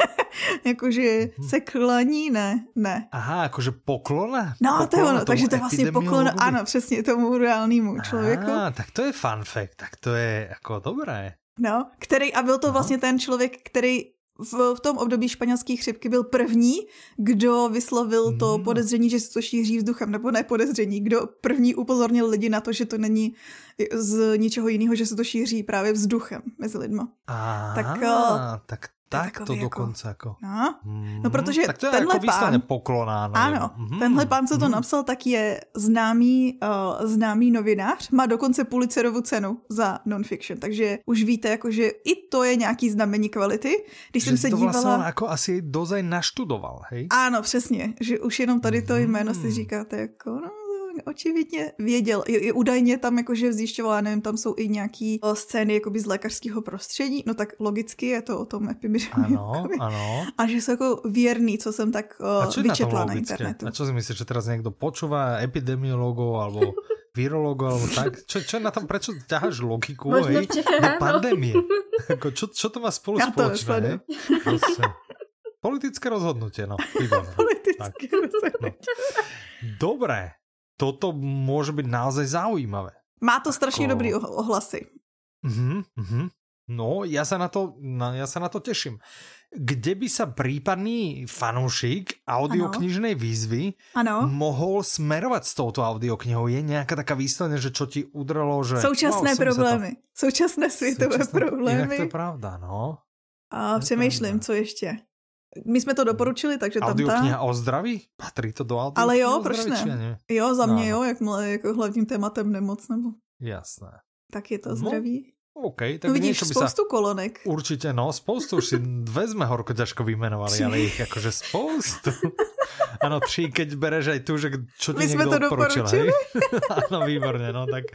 jakože hmm. se klaní, ne, ne. Aha, jakože poklona? No, poklona to je ono, takže to je vlastně poklon, ano, přesně tomu reálnému člověku. Aha, tak to je fun fact, tak to je jako dobré. No, který, a byl to vlastně ten člověk, který v, v tom období španělské chřipky byl první, kdo vyslovil to mm. podezření, že se to šíří vzduchem, nebo ne podezření, kdo první upozornil lidi na to, že to není z ničeho jiného, že se to šíří právě vzduchem mezi lidma. A, tak, uh, tak tak to jako, dokonce jako. No, mm, no protože tak to je tenhle jako pán, pokloná. Ano, mm, tenhle pán, co to mm. napsal, tak je známý, uh, známý novinář, má dokonce Pulitzerovu cenu za non-fiction, takže už víte, jako, že i to je nějaký znamení kvality. Když že jsem se to dívala... Vlastně jako asi dozaj naštudoval, hej? Ano, přesně, že už jenom tady to jméno si říkáte, jako no, očividně věděl. Je, je údajně tam jakože zjišťoval, já nevím, tam jsou i nějaký scény jakoby z lékařského prostředí, no tak logicky je to o tom epidemii. Ano, ano. A že jsou jako věrný, co jsem tak uh, vyčetla na, na internetu. A co si myslíš, že teraz někdo počúva epidemiologov alebo virologov alebo tak? Čo, čo na tom, prečo ťaháš logiku hej, do pandémie? Ako, čo, čo to má spolu ja spoločné? Politické rozhodnutie, no. Politické rozhodnutie. No. Dobre, toto môže byť naozaj zaujímavé. Má to strašně Ako... dobrý ohlasy. Uh-huh. No, ja sa na to, no, ja sa na to teším. Kde by sa prípadný fanúšik audioknižnej výzvy ano. mohol smerovať s touto audioknihou? Je nejaká taká výsledne, že čo ti udrelo, že... Současné wow, problémy. To... Současné světové Současné... problémy. Jinak to je pravda, no. A přemýšlím, co ještě. My jsme to doporučili, takže tam ta... kniha o zdraví? Patří to do Ale jo, proč ne? ne? Jo, za mě no. jo, jakmile jako hlavním tématem nemoc nebo... Jasné. Tak je to no, zdraví. OK, tak no vidíš, by spoustu sa... kolonek. Určite, no, spoustu už si dve sme horko ťažko vymenovali, ale ich akože spoustu. Áno, tři, keď bereš aj tu, že čo ti My niekto odporučil, hej? Áno, výborne, no tak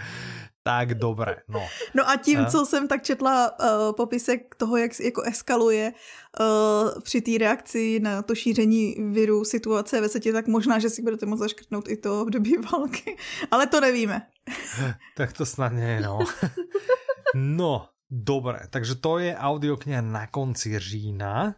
tak dobré, no. No a tím, a? co jsem tak četla uh, popisek toho, jak jako eskaluje uh, při té reakci na to šíření viru situace ve světě, tak možná, že si budete moct zaškrtnout i to období války. Ale to nevíme. tak to snad nie, no. no, dobré, takže to je audiokniha na konci října.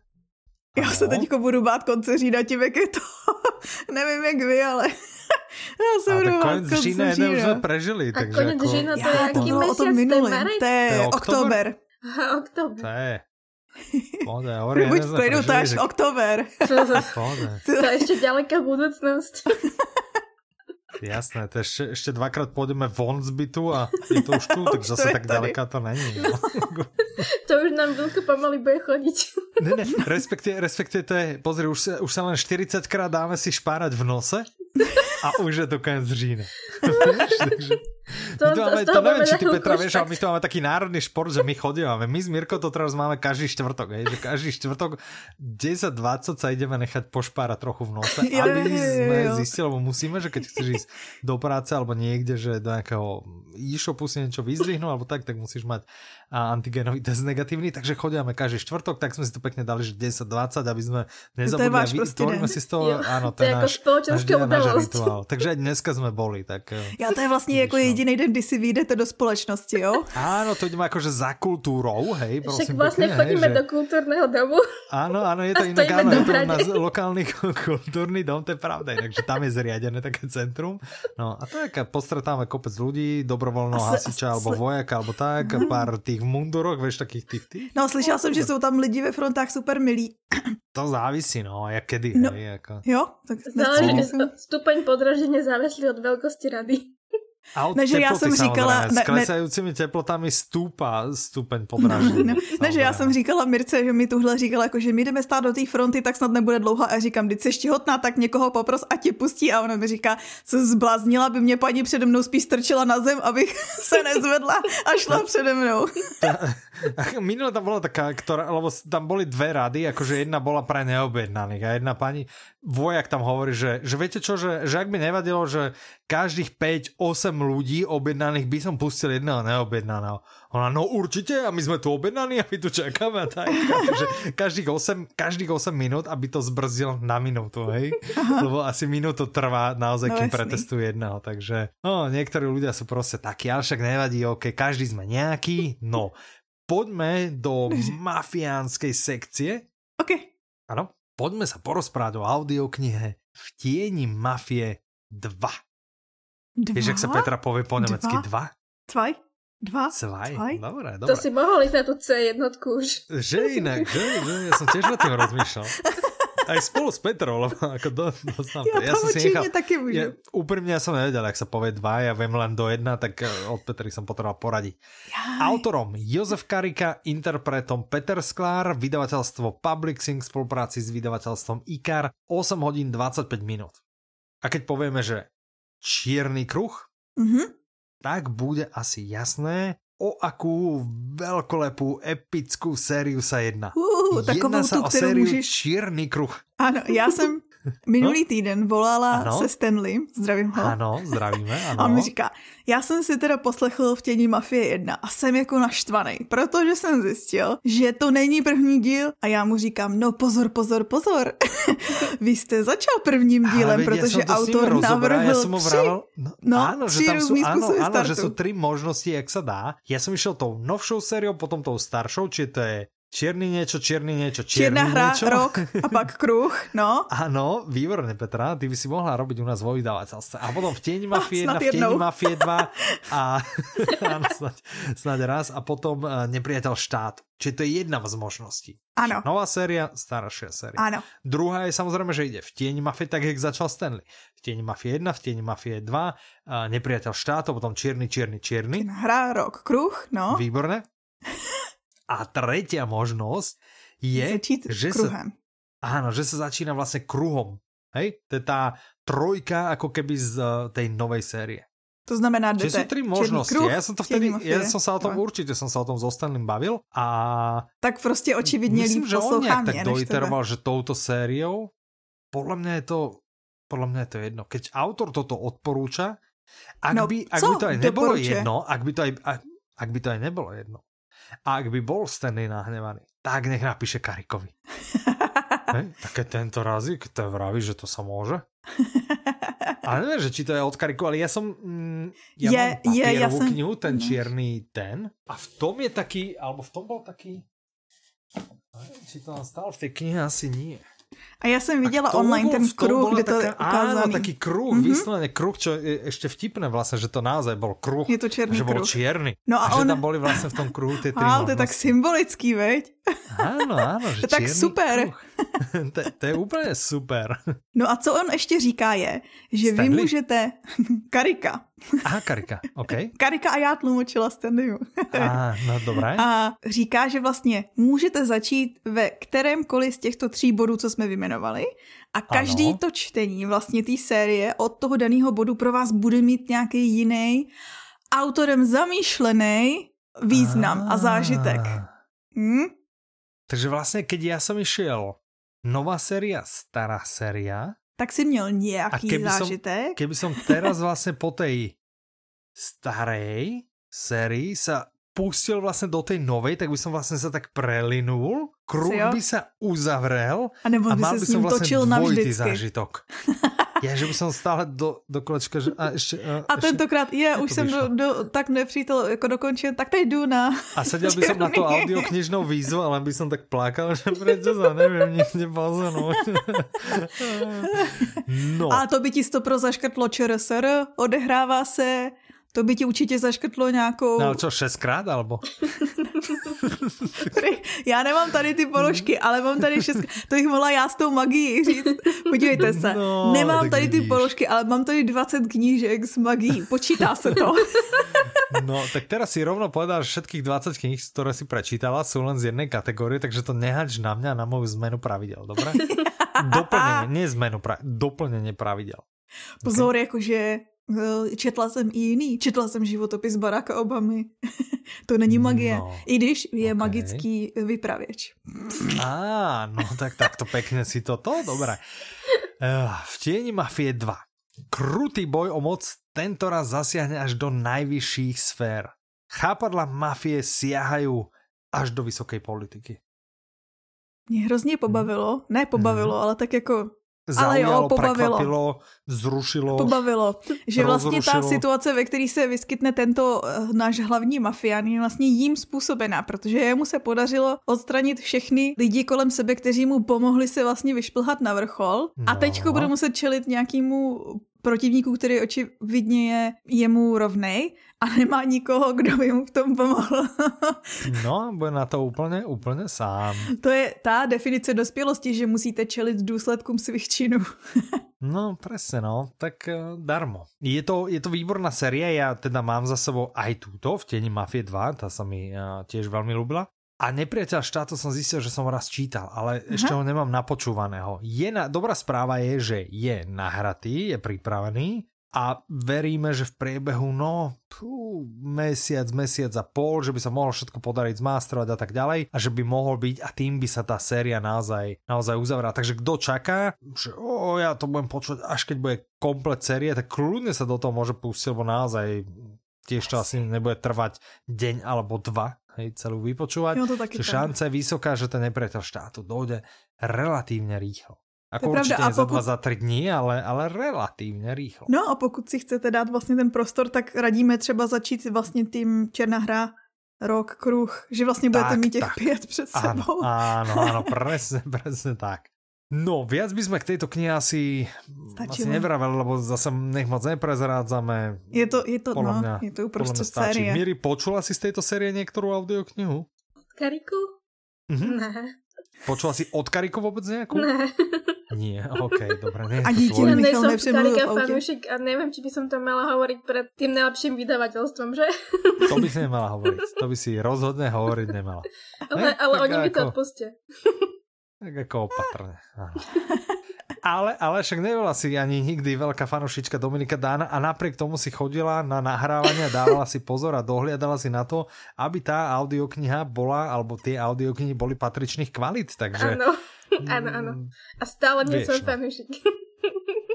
Já se teďko budu bát konce října tím, jak je to. Nevím, jak vy, ale já se budu bát konec října jeden už jsme prežili. A takže konec jako... října to je jaký měsíc? O tom minulý. To je oktober. Oktober. To je. Pohodě, Buď v klidu, to až oktober. To je ještě daleká budoucnost. Jasné, to ešte, ešte dvakrát pôjdeme von z bytu a je to už tu, tak zase tak ďaleká to není. No. to už nám Vilko pomaly bude chodiť. ne, ne, respektive, respektive to je, pozri, už sa, už sa len 40 krát dáme si špárať v nose a už je to konec října. Takže... To, my to, máme, to neviem, či ty Petra vieš, ale my to máme taký národný šport, že my chodíme. My s Mirko to teraz máme každý štvrtok, hej, že každý štvrtok 10-20 sa ideme nechať pošpárať trochu v nose, aby sme zistili, lebo musíme, že keď chceš ísť do práce alebo niekde, že do nejakého e-shopu si niečo vyzdvihnú alebo tak, tak musíš mať a antigenový test negatívny, takže chodíme každý štvrtok, tak sme si to pekne dali, že 10-20, aby sme nezabudli. To je váš si z toho, áno, to, to je náš, náš, rituál. Takže aj dneska sme boli. Tak, ja to je vlastne ako jediný den, kdy si vyjdete do společnosti, jo? Áno, to ideme akože za kultúrou, hej, prosím. Však vlastne pekne, chodíme hej, do kultúrneho domu. Áno, áno, je to inak, áno, je to na lokálny kultúrny dom, to je pravda, inak, že tam je zriadené také centrum. No a to je, postretáme kopec ľudí, dobrovoľného hasiča, alebo vojaka, alebo tak, pár tých v munduroch, vieš, takých tých tých. No, slyšela jsem, že jsou tam lidi ve frontách super milí. To závisí, no, jak kedy, no, hej, jako. Jo, tak Záleží, stupeň podražení závislí od velkosti rady. A od ne, že já jsem říkala... Ne, s klesajícími teplotami stúpa stupeň podražení. ne, ne, že já jsem říkala Mirce, že mi tuhle říkala, jako, že my jdeme stát do té fronty, tak snad nebude dlouho. A říkám, když jsi těhotná, tak někoho popros a ti pustí. A ona mi říká, co zbláznila by mě paní přede mnou spíš strčila na zem, abych se nezvedla a šla přede mnou. Minule tam bola taká, ktorá, lebo tam boli dve rady, akože jedna bola pre neobjednaných a jedna pani, vojak tam hovorí, že, že viete čo, že, že ak by nevadilo, že každých 5-8 ľudí objednaných by som pustil jedného neobjednaného. Ona, no určite, a my sme tu objednaní a my tu čakáme a tak. že každých 8, každých 8 minút, aby to zbrzdil na minútu, hej? Lebo asi minútu trvá naozaj, no, kým pretestuje jedného. Takže, no, niektorí ľudia sú proste takí, ale však nevadí, ok, každý sme nejaký, no. Poďme do mafiánskej sekcie. OK. Áno, poďme sa porozprávať o audioknihe V tieni mafie 2. Dva? Víš, jak sa Petra povie po nemecky? Dva? Dva? Dva? Cvaj? Cvaj? Dobre, dobre. To si mohol ísť na tú C jednotku už. Že inak, že, že ja som tiež na tým rozmýšľal. Aj spolu s Petrou, lebo ako do, do Ja, ja som si nechal, taky môžu. Ja, úprimne ja som nevedel, ak sa povie dva, ja viem len do jedna, tak eh, od Petry som potreboval poradiť. Jaj. Autorom Jozef Karika, interpretom Peter Sklár, vydavateľstvo Publixing v spolupráci s vydavateľstvom IKAR, 8 hodín 25 minút. A keď povieme, že čierny kruh, mm-hmm. tak bude asi jasné, o akú veľkolepú epickú sériu sa jedná. Uh, jedná sa tu, o sériu můžeš... Čierny kruh. Ano, já jsem Minulý no? týden volala ano? se Stanley, zdravím ho. Ano, zdravíme, ano. A on mi říká, já jsem si teda poslechl v tění Mafie 1 a jsem jako naštvaný, protože jsem zjistil, že to není první díl a já mu říkám, no pozor, pozor, pozor. Vy jste začal prvním dílem, Ale protože ja autor navrhl som tři, no, no, áno, že tam áno, áno, startu. že sú tri možnosti, jak sa dá. Ja som išiel tou novšou sériou, potom tou staršou, či to je Čierny niečo, čierny niečo, čierny Čierna hra, niečo. rok a pak kruh, no. Áno, výborne Petra, ty by si mohla robiť u nás vo vydavateľstve. A potom v Tieni Mafie 1, Snad v jednou. Mafie 2 a áno, snáď, snáď raz a potom uh, Nepriateľ štát. Čiže to je jedna z možností. Ano, Nová séria, staršia séria. ano. Druhá je samozrejme, že ide v Tieni Mafie, tak jak začal Stanley. V Tieni Mafie 1, v Tieni Mafie 2, uh, Nepriateľ štátu, potom Čierny, Čierny, Čierny. Hra, rok, kruh, no. Výborné. A tretia možnosť je, Začít že sa, kruhem. áno, že sa začína vlastne kruhom. Hej? To je tá trojka ako keby z uh, tej novej série. To znamená, Čiže sú tri možnosti. kruh, ja som to vtedy, mafie. ja som sa o tom No. určite som sa o tom s bavil a Tak prostě očividně myslím, že on nejak tak doiteroval, že touto sériou podľa mňa je to podľa mňa je to jedno. Keď autor toto odporúča, ak, No, by, ak by to aj nebolo jedno, ak by to aj, ak, ak by to aj nebolo jedno, a ak by bol Stanley nahnevaný, tak nech napíše Karikovi. Hej? Také tento razik, to vraví, že to sa môže. Ale neviem, že či to je od Kariku, ale ja som... Mm, ja Je- mám je, ja som- knihu, ten no. čierny ten. A v tom je taký, alebo v tom bol taký... Neviem, či to tam stále v tej knihe asi nie. A já jsem viděla A k tomu online bol- ten kruh, kde to je taká, Áno, ukázaný. taký kruh, Mhm. vyslovene kruh, čo je ešte vtipné vlastne, že to naozaj bol kruh. Je to černý že bol čierny. No a a že on- tam boli vlastne v tom kruhu tie tri Ale to je tak možnosti. symbolický, veď? Áno, áno, že To je tak čierny super. Kruh. To, to je úplne super. No a co on ještě říká je, že vy Stanley? můžete... Karika. Aha, Karika, OK. Karika a já tlumočila Stanleymu. Á, no dobré. A říká, že vlastně můžete začít ve kterémkoliv z těchto tří bodů, co jsme vyjmenovali a každý Ano. to čtení vlastně té série od toho daného bodu pro vás bude mít nějaký jiný autorem zamýšlený význam a zážitek. Á. Hm? Takže vlastne, keď ja som išiel nová séria, stará séria, Tak si měl nějaký keby som- zážitek. keby som teraz vlastne po tej starej sérii sa pustil vlastne do tej novej, tak by som vlastne sa tak prelinul, kruh by sa uzavrel A nebo a by mal se by som vlastne točil dvojitý zážitok. Ja, že by som stále do, do kolečka, že a ešte... A, A ešte, tentokrát, je, už jsem do, do, tak nepřítel jako dokončil, tak teď jdu na... a sedel by som na to audioknižnou výzvu, ale by som tak plakal, že prečo sa neviem nič nepoznúť. No. A to by ti stopro zaškrtlo ČRSR, odehrává se, to by ti určitě zaškrtlo nějakou... No čo, šestkrát, alebo? Já nemám tady ty položky, ale mám tady šest... To bych mohla já s tou magií říct. Podívejte se, No, nemám tady ty vidíš. položky, ale mám tady 20 knížek s magií. Počítá se to. No, tak teraz si rovno povedal, že všetkých 20 kníh, ktoré si prečítala, sú len z jednej kategórie, takže to nehač na mňa, na moju zmenu pravidel, dobre? Doplnenie, nie zmenu, pra- doplnenie pravidel. Pozor, jakože eh, četla jsem i jiný. Četla jsem životopis Baracka Obamy. to není magie. No, I když je okej. magický vypravěč. Á, no tak takto pekne si to, to dobre. Eh, V tieni Mafie 2. Krutý boj o moc tento raz zasiahne až do najvyšších sfér. Chápadla mafie siahajú až do vysokej politiky. Mě hrozně pobavilo. Ne pobavilo, Mhm. ale tak jako Zaujalo, Ale jo, pobavilo. prekvapilo, zrušilo. pobavilo, že vlastně ta situace, ve které se vyskytne tento eh, náš hlavní mafián, je vlastně jím způsobená, protože jemu se podařilo odstranit všechny lidi kolem sebe, kteří mu pomohli se vlastně vyšplhat na vrchol a No. teďko bude muset čelit nějakému protivníku, který očividně je jemu rovnej a nemá nikoho, kdo by mu v tom pomohl. No, bude na to úplně, úplně sám. to je ta definice dospělosti, že musíte čelit důsledkům svých činů. No, presne, no. Tak uh, darmo. Je to, je to výborná séria, ja teda mám za sebou aj túto, v Teni Mafie 2, tá sa mi uh, tiež veľmi ľúbila. A nepriateľ štátu som zistil, že som ho raz čítal, ale Aha. ešte ho nemám napočúvaného. Je na, dobrá správa je, že je nahratý, je pripravený a veríme, že v priebehu, no, pú, mesiac, mesiac a pol, že by sa mohlo všetko podariť zmastrovať a tak ďalej a že by mohol byť a tým by sa tá séria naozaj, naozaj uzavrela. Takže kto čaká, že o, ja to budem počuť až keď bude komplet série, tak kľudne sa do toho môže pustiť, lebo naozaj tiež to asi nebude trvať deň alebo dva, hej, celú vypočúvať. Jo, to taky šanca je vysoká, že ten nepriateľ štátu dojde relatívne rýchlo. To Ako pravda, určite a nie za pokud- dva, za tri dní, ale, ale relatívne rýchlo. No a pokud si chcete dát vlastně ten prostor, tak radíme třeba začít vlastně tím Černá hra rok, kruh, že vlastně budete tak, mít těch tak. pět před sebou. Áno, áno, presne, presne tak. No, viac by sme k tejto knihe asi, asi nevraveli, lebo zase nech moc neprezrádzame. Je to, je to, no, mňa, je to uprostřed série. Miri, počula si z tejto série niektorú audioknihu? Kariku? Mhm. Ne. Počula si od Kariku vôbec nejakú? Ne. Nie, ok, dobre. Nie, Ani ti ja Michal Karika fanúšik a neviem, či by som to mala hovoriť pred tým najlepším vydavateľstvom, že? To by si nemala hovoriť. To by si rozhodne hovoriť nemala. Ale, ale oni mi to odpustia. Tak ako opatrne. Ale, ale však nebola si ani nikdy veľká fanušička Dominika Dána a napriek tomu si chodila na nahrávanie, dávala si pozor a dohliadala si na to, aby tá audiokniha bola, alebo tie audioknihy boli patričných kvalit, takže... Áno, áno, áno. A stále nie som fanušik.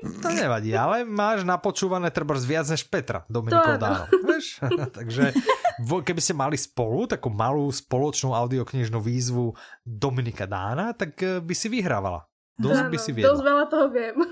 To nevadí, ale máš napočúvané treba viac než Petra Dominikov Dáno. Vieš? Takže keby ste mali spolu takú malú spoločnú audioknižnú výzvu Dominika Dána, tak eh, by si vyhrávala. Dosť by si viedla. Dosť veľa toho viem.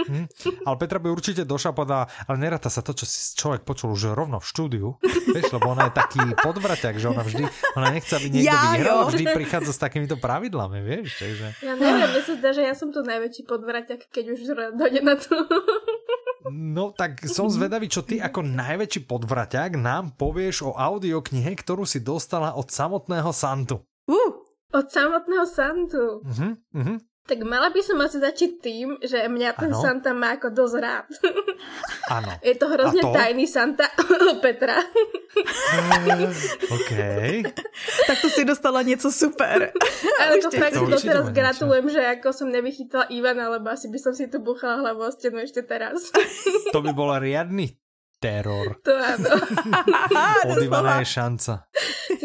Hm? Ale Petra by určite došla podá, ale neráta sa to, čo si človek počul už rovno v štúdiu, vieš, lebo ona je taký podvraťak, že ona vždy, ona nechce, aby niekto ja, vyhral, vždy prichádza s takýmito pravidlami, vieš, takže... Ja neviem, mne sa zdá, že ja som tu najväčší podvraťak, keď už dojde na to. No tak som zvedavý, čo ty ako najväčší podvraťák nám povieš o audioknihe, ktorú si dostala od samotného Santu. Uh, od samotného Santu. Uh-huh, uh-huh. Tak mala by som asi začať tým, že mňa ten ano. Santa má ako dosť rád. Áno. Je to hrozne to? tajný Santa Petra. OK. tak to si dostala něco super. Ale to fakt to doteraz gratulujem, že ako som nevychytala Ivana, lebo asi by som si tu buchala hlavu o stenu ešte teraz. to by bola riadny teror. To áno. Od Ivana je šanca.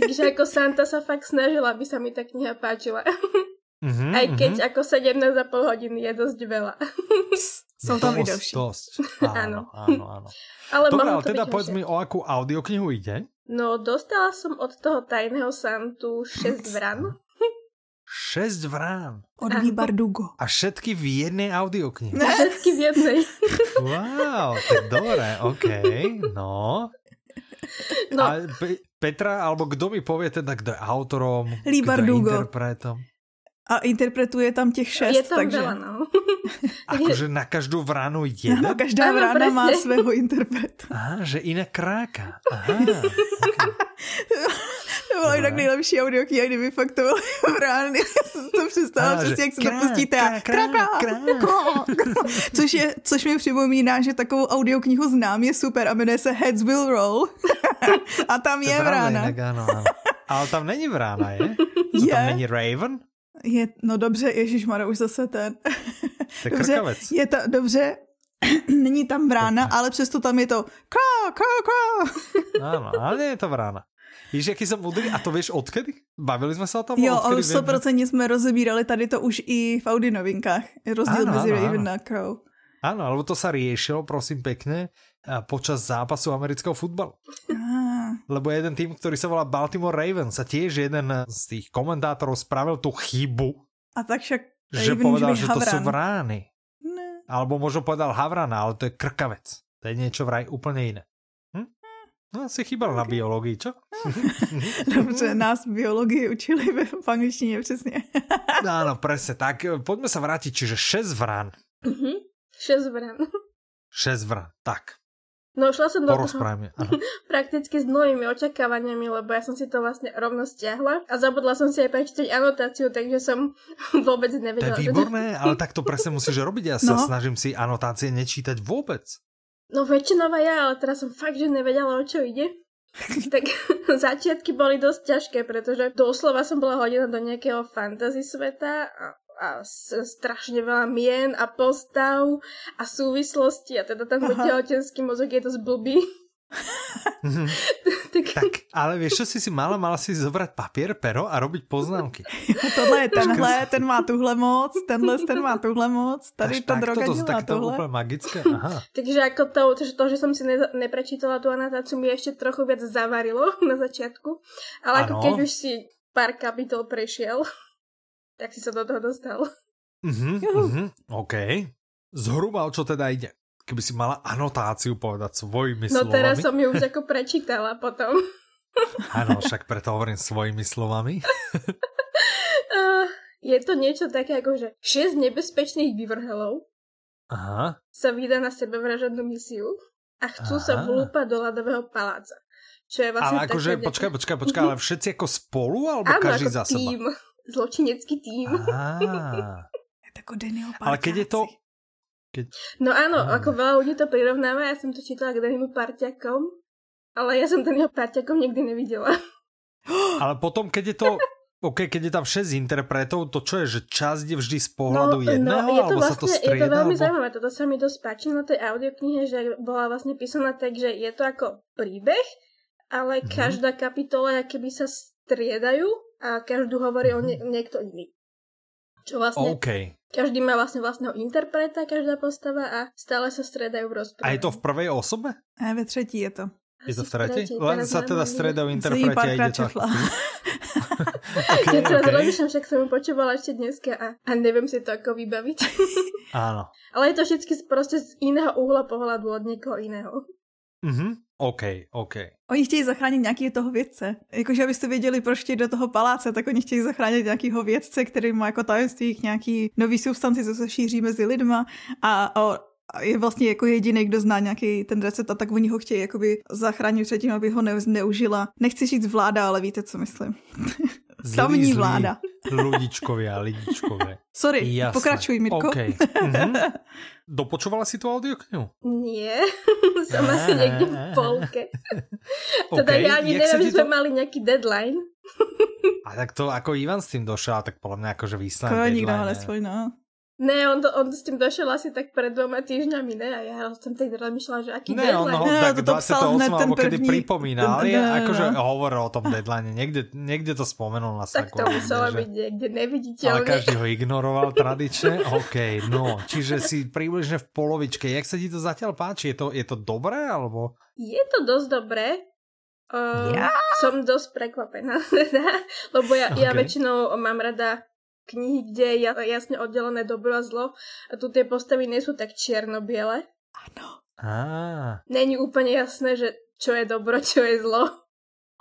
Takže ako Santa sa fakt snažila, aby sa mi tá kniha páčila. Mm-hmm, Aj keď mm-hmm. ako 17,5 hodiny je dosť veľa. Som tam i další. Dosť, áno, áno, áno. Ale Dobre, ale teda povedz mi, o akú audioknihu ide? No, dostala som od toho tajného Santu 6 vran. 6 vrán. Od Bardugo. A všetky v jednej audioknihe. A všetky v jednej. Wow, to je dobré, OK, no. no. A Pe- Petra, alebo kto mi povie teda, kto je autorom, Lee kto je interpretom? A interpretuje tam těch šest, je tam takže... Veľa, no. Akože na každou vranu jeden? No, každá ano, vrana presne. má svého interpreta. Aha, že inak kráka. Aha, To bylo jinak nejlepší audiokniha, kdyby fakt to bylo vrány. Já jsem to představila přesně, jak se to pustíte. Kráka, což, je, což mi připomíná, že takovou audioknihu znám, je super a jmenuje se Heads Will Roll. a tam je vrána. Ale tam není vrána, je? je. Tam není Raven? Je, no dobře, Ježíš Mara, už zase ten. To dobře, je to, dobře, není tam vrána, ale přesto tam je to ká, ká, ká. Áno, ale je to vrána. Víš, jaký jsem mudrý? A to víš odkedy? Bavili jsme se o tom? Jo, odkedy 100% vím, jsme rozebírali tady to už i v Audi novinkách. Rozdíl mezi Raven a Crow. Áno, alebo to sa riešilo, prosím pekne, počas zápasu amerického futbalu. Lebo jeden tým, ktorý sa volá Baltimore Ravens a tiež jeden z tých komentátorov spravil tú chybu. A tak však že povedal, že to sú vrány. Ne. Alebo možno povedal Havrana, ale to je krkavec. To je niečo vraj úplne iné. Hm? No, si chýbal okay. na biologii, čo? Dobře, nás biologii učili v angličtině přesně. Áno, presne tak. Poďme sa vrátiť, čiže 6 vrán. Mhm, 6 vrán. 6 vrán, tak. No šla som do toho prakticky s mnohými očakávaniami, lebo ja som si to vlastne rovno stiahla a zabudla som si aj prečítať anotáciu, takže som vôbec nevedela. To je výborné, že... ale tak to presne musíš robiť. Ja sa no. snažím si anotácie nečítať vôbec. No väčšinová ja, ale teraz som fakt, že nevedela, o čo ide. tak začiatky boli dosť ťažké, pretože doslova som bola hodina do nejakého fantasy sveta a a strašne veľa mien a postav a súvislosti a teda ten môj tehotenský mozog je dosť blbý. tak... tak, ale vieš, čo si si mala? Mala si zobrať papier, pero a robiť poznámky. Tohle je tenhle, ten má tuhle moc, tenhle ten má tuhle moc, tady ta droga to, dělá tak to úplne magické, aha. Takže ako to, to, že som si ne, neprečítala tú anotáciu, mi ešte trochu viac zavarilo na začiatku, ale ano. ako keď už si pár kapitol prešiel, tak si sa do toho dostal. Mhm, mhm, OK. Zhruba o čo teda ide? Keby si mala anotáciu povedať svojimi no, slovami. No teraz som ju už ako prečítala potom. Áno, však preto hovorím svojimi slovami. uh, je to niečo také ako, že 6 nebezpečných vyvrhelov Aha. sa vydá na sebevražednú misiu a chcú Aha. sa vlúpať do ľadového paláca. Čo je vlastne ale akože, počkaj, počkaj, počkaj, ale všetci ako spolu, alebo Áno, každý ako za seba? Zločinecký tým. Je to ako Daniel Ale keď je to... Keď... No áno, hmm. ako veľa ľudí to prirovnáva, ja som to čítala k Danielu Parťakom, ale ja som Daniel Parťakom nikdy nevidela. Ale potom, keď je to OK, keď je tam 6 interpretov, to čo je, že časť je vždy z pohľadu no, jedného, no, je to alebo vlastne, sa to strieda? Je to veľmi alebo... zaujímavé, toto sa mi dosť páči na tej audioknihe, že bola vlastne písaná tak, že je to ako príbeh, ale mm-hmm. každá kapitola keby sa striedajú a každú hovorí o nie, niekto iný. Čo vlastne... Okay. Každý má vlastne vlastného interpreta, každá postava a stále sa stredajú v rozprávaní. A je to v prvej osobe? A ve třetí je to. Je to v tretej? Len sa teda stredajú interpreti a ide to. okay, ja teraz okay. rozlišam, však som ju počúvala ešte dneska a, a neviem si to ako vybaviť. Áno. Ale je to vždy proste z iného uhla pohľadu od niekoho iného. Mhm, OK, OK. Oni chtějí zachránit nějakého toho vědce. Jakože abyste věděli, proč chtějí do toho paláce, tak oni chtějí zachránit nějakého vědce, který má jako tajemství nějaký nový substanci, co se šíří mezi lidma a, a je vlastně jako jediný, kdo zná nějaký ten recept a tak oni ho chtějí jakoby zachránit předtím, aby ho neužila. Nechci říct vláda, ale víte, co myslím. Tamní vláda. Ludičkovia, lidičkové. Sorry, Jasne. pokračuj, Mirko. Okay. Mhm. Dopočúvala si tú audioknihu? Nie, som asi niekde v polke. Teda okay. ja ani neviem, že sme to... mali nejaký deadline. A tak to ako Ivan s tým došiel, tak podľa mňa akože výsledný deadline. Nikto ale svoj, no. Ne, on, to, on s tím došel asi tak před dvoma týždňami, ne? A já jsem teď rozmýšlela, že aký ne, deadline. on ho tak to 28 alebo kedy pripomínal, ale akože hovoril o tom deadline, niekde, niekde to spomenul na Tak to muselo byť niekde neviditeľne. Ale každý ho ignoroval tradične. OK, no, čiže si približne v polovičke. Jak sa ti to zatiaľ páči? Je to, je to dobré, alebo? Je to dosť dobré. Uh, ja? Som dosť prekvapená, teda, lebo ja, okay. ja väčšinou mám rada knihy, kde je jasne oddelené dobro a zlo a tu tie postavy nie sú tak čierno-biele. Áno. Ah. Není úplne jasné, že čo je dobro, čo je zlo.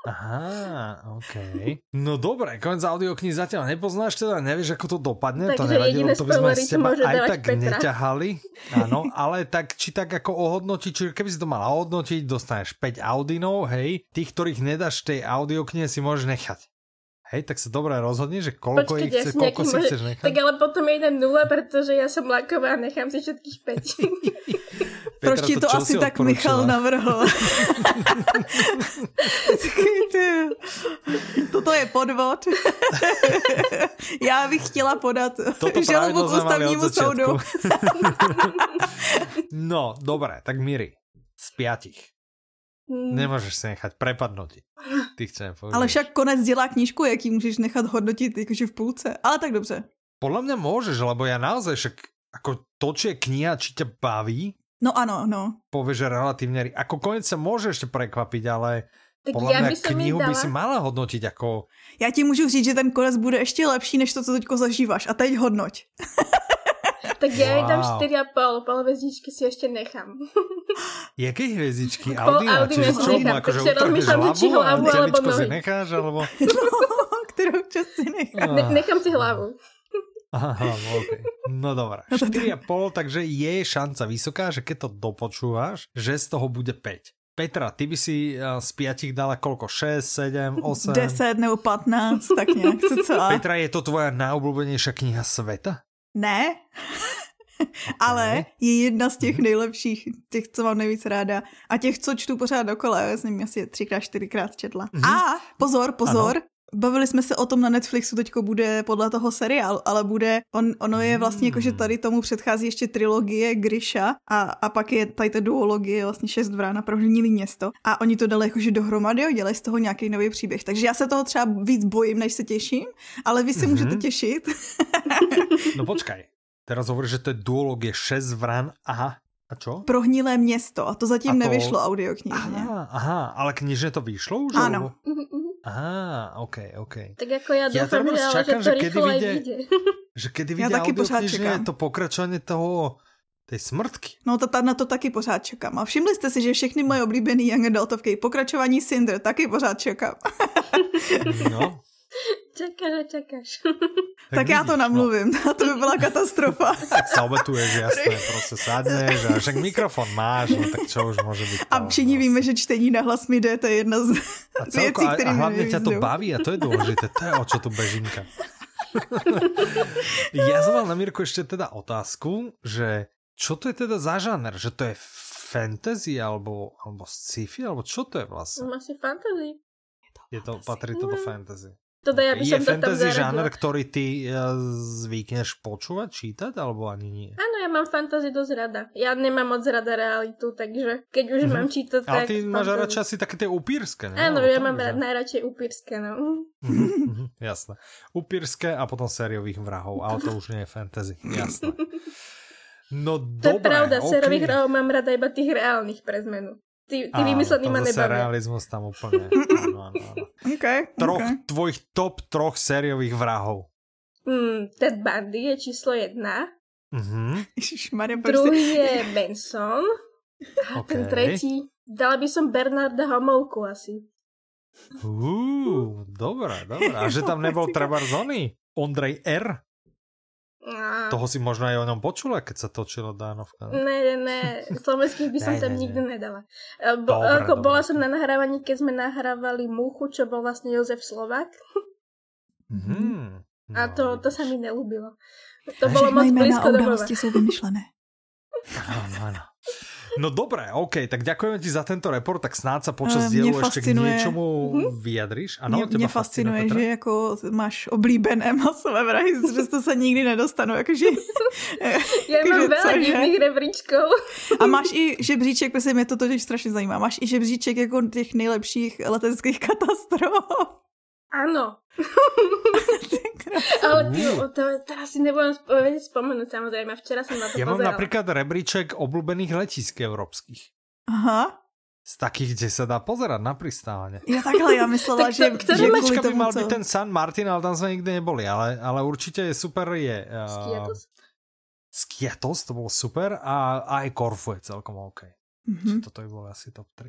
Aha, OK. No dobre, konec audioknihy zatiaľ nepoznáš, teda nevieš, ako to dopadne, Takže to nevadilo, to by sme s teba aj tak Petra. neťahali. Áno, ale tak či tak ako ohodnotiť, či keby si to mala ohodnotiť, dostaneš 5 audinov, hej, tých, ktorých nedáš tej audioknihe si môžeš nechať. Hej, tak sa dobre rozhodni, že koľko Počkej, ich chce, koľko si môže... chceš nechať. Tak ale potom je jeden nula, pretože ja som laková a nechám si všetkých 5. Proč ti to, to asi tak Michal navrhl? Toto je podvod. Já bych chtěla podat žalobu k ústavnímu soudu. no, dobré, tak Miri, z piatich. Hmm. Nemůžeš se nechat prepadnout. Ty chcem Ale však konec dělá knížku, jaký můžeš nechat hodnotit jakože v půlce. Ale tak dobře. Podle mě můžeš, lebo já naozaj však ako to, či je kniha, či tě baví. No ano, no. Pověš, že relatívne, ako konec se může ještě prekvapit, ale tak podle já mě knihu by si mala hodnotit jako... Já ti můžu říct, že ten konec bude ještě lepší, než to, co teďko zažíváš. A teď hodnoť. Tak já wow. tam 4,5, pol hvězdičky si ještě nechám. Jaké hvězdičky? Audi, Audi čiže čo, nechám, akože utrhneš hlavu, hlavu alebo si necháš, alebo... No, kterou časť si nechám. Ne, nechám si hlavu. Aha, okay. No dobré. 4,5, takže je šanca vysoká, že keď to dopočúvaš, že z toho bude 5. Petra, ty by si z piatich dala koľko? 6, 7, 8? 10 nebo 15, tak nějak, co Petra, je to tvoja najobľúbenejšia kniha sveta? Ne, ale je jedna z těch nejlepších, těch, co mám nejvíc ráda. A těch, co čtu pořád dokola, já jsem asi třikrát, čtyřikrát četla. Mm-hmm. A pozor, pozor, ano. Bavili jsme se o tom na Netflixu, teďko bude podle toho seriál, ale bude, on, ono je vlastně jako, že hmm. tady tomu předchází ještě trilogie Grisha a, a pak je tady ta duologie, vlastně šest vrán a prohnilý město a oni to dali jakože dohromady a dělají z toho nějaký nový příběh. Takže já se toho třeba víc bojím, než se těším, ale vy se mm-hmm. můžete těšit. no počkaj, Teraz hovoríš, že to je duologie 6 vran a a čo? Prohnilé město a to zatím a to... nevyšlo audioknižně. Aha, aha, ale knižně to vyšlo už? Ano. Alebo... Aha, ok, ok. Tak jako já doufám, ja že, čakám, že, to že kedy vyjde, že kedy vyjde audioknižně to pokračovanie toho Tej smrtky. No to na to taky pořád čekám. A všimli jste si, že všechny moje oblíbené young adultovky, pokračování Cinder, taky pořád čekám. no. Čekáš a čekáš. Tak, tak já to no. namluvím, no. to by byla katastrofa. tak sa obetuješ, jasné, prostě sadneš a však mikrofon máš, no tak čo už může být. A všichni víme, že čtení na hlas mi jde, to je jedna z a celko, věcí, které A hlavně tě to baví a to je důležité, to je o čo tu bežinka. ja som mal na Mirku ešte teda otázku, že čo to je teda za žáner? Že to je fantasy alebo, alebo sci-fi? Alebo čo to je vlastne? Asi fantasy. Je to, patrí to do fantasy. Teda ja by je som to fantasy žáner, ktorý ty uh, zvykneš počúvať, čítať, alebo ani nie? Áno, ja mám fantasy dosť rada. Ja nemám moc rada realitu, takže keď už mm-hmm. mám čítať, Ale ty máš radšej asi také tie upírske, ne? Áno, ja mám že... najradšej upírske, no. Mm-hmm, jasné. Upírske a potom sériových vrahov, ale to už nie je fantasy, jasné. No to dobré, je pravda, okay. sériových vrahov mám rada iba tých reálnych pre zmenu. Ty, ty vymyslený ma nebavia. realizmus tam úplne. áno, áno, áno. Okay, troch, okay. Tvojich top troch sériových vrahov. Mm, Ted Bundy je číslo jedna. Mm-hmm. Ježišmarja, Druhý je Benson. A okay. ten tretí, dala by som Bernarda Homolku asi. Uuu, dobré, dobré. A že tam nebol treba zóny? Ondrej R? A... Toho si možno aj o ňom počula, keď sa točila Dánovka. Ne, ne, ne, slovenských by som ne, tam ne, nikdy ne. nedala. E, bo, dobre, ako, dobre. Bola som na nahrávaní, keď sme nahrávali Muchu, čo bol vlastne Jozef Slovak. Mm, no, A to, to sa mi nelúbilo. To bolo moc blízko domova. sú vymyšlené. Áno, áno. No dobré, OK, tak ďakujeme ti za tento report, tak snáď sa počas uh, dielu ešte k niečomu mm-hmm. vyjadriš. Ano, mě, mě fascinuje, fascinuje že jako máš oblíbené masové vrahy, že to se nikdy nedostanu. Jakože, Já jako, mám veľa divných rebríčkov. A máš i žebříček, protože mě to totiž strašně zajímá, máš i žebříček jako těch nejlepších leteckých katastrof. Áno. Ale ty, to, teraz si nebudem vedieť spomenúť samozrejme. Včera som na to Ja pozerala. mám napríklad rebríček obľúbených letisk európskych. Aha. Z takých, kde sa dá pozerať na pristávanie. Ja takhle, ja myslela, že, že kvôli tomu, by mal co... byť ten San Martin, ale tam sme nikdy neboli. Ale, ale určite je super je... Uh, Skiatos? Skiatos, to bolo super. A, a aj Korfu je celkom OK. Mm-hmm. toto by bolo asi top 3.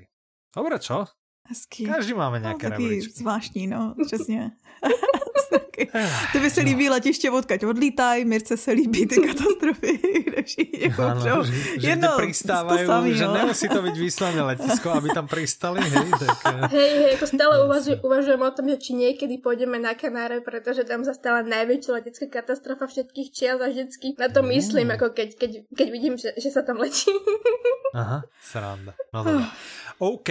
Dobre, čo? Hezky. Každý máme nějaké no, taky zvláštní, no, přesně. to by se líbí letiště odkaď odlítaj, Mirce se líbí ty katastrofy, kde všichni jako ano, že, že jedno, pristávají, samý, že no. nemusí to být výsledné letisko, aby tam pristali, hej, tak... Eh. Hej, hej, jako stále uvažujem, uvažujem o tom, že či někdy půjdeme na Kanáre, protože tam zastala největší letecká katastrofa všetkých čias a vždycky na to myslím, mm. jako keď, keď, keď vidím, že, že se tam letí. Aha, sranda. No dobré. OK,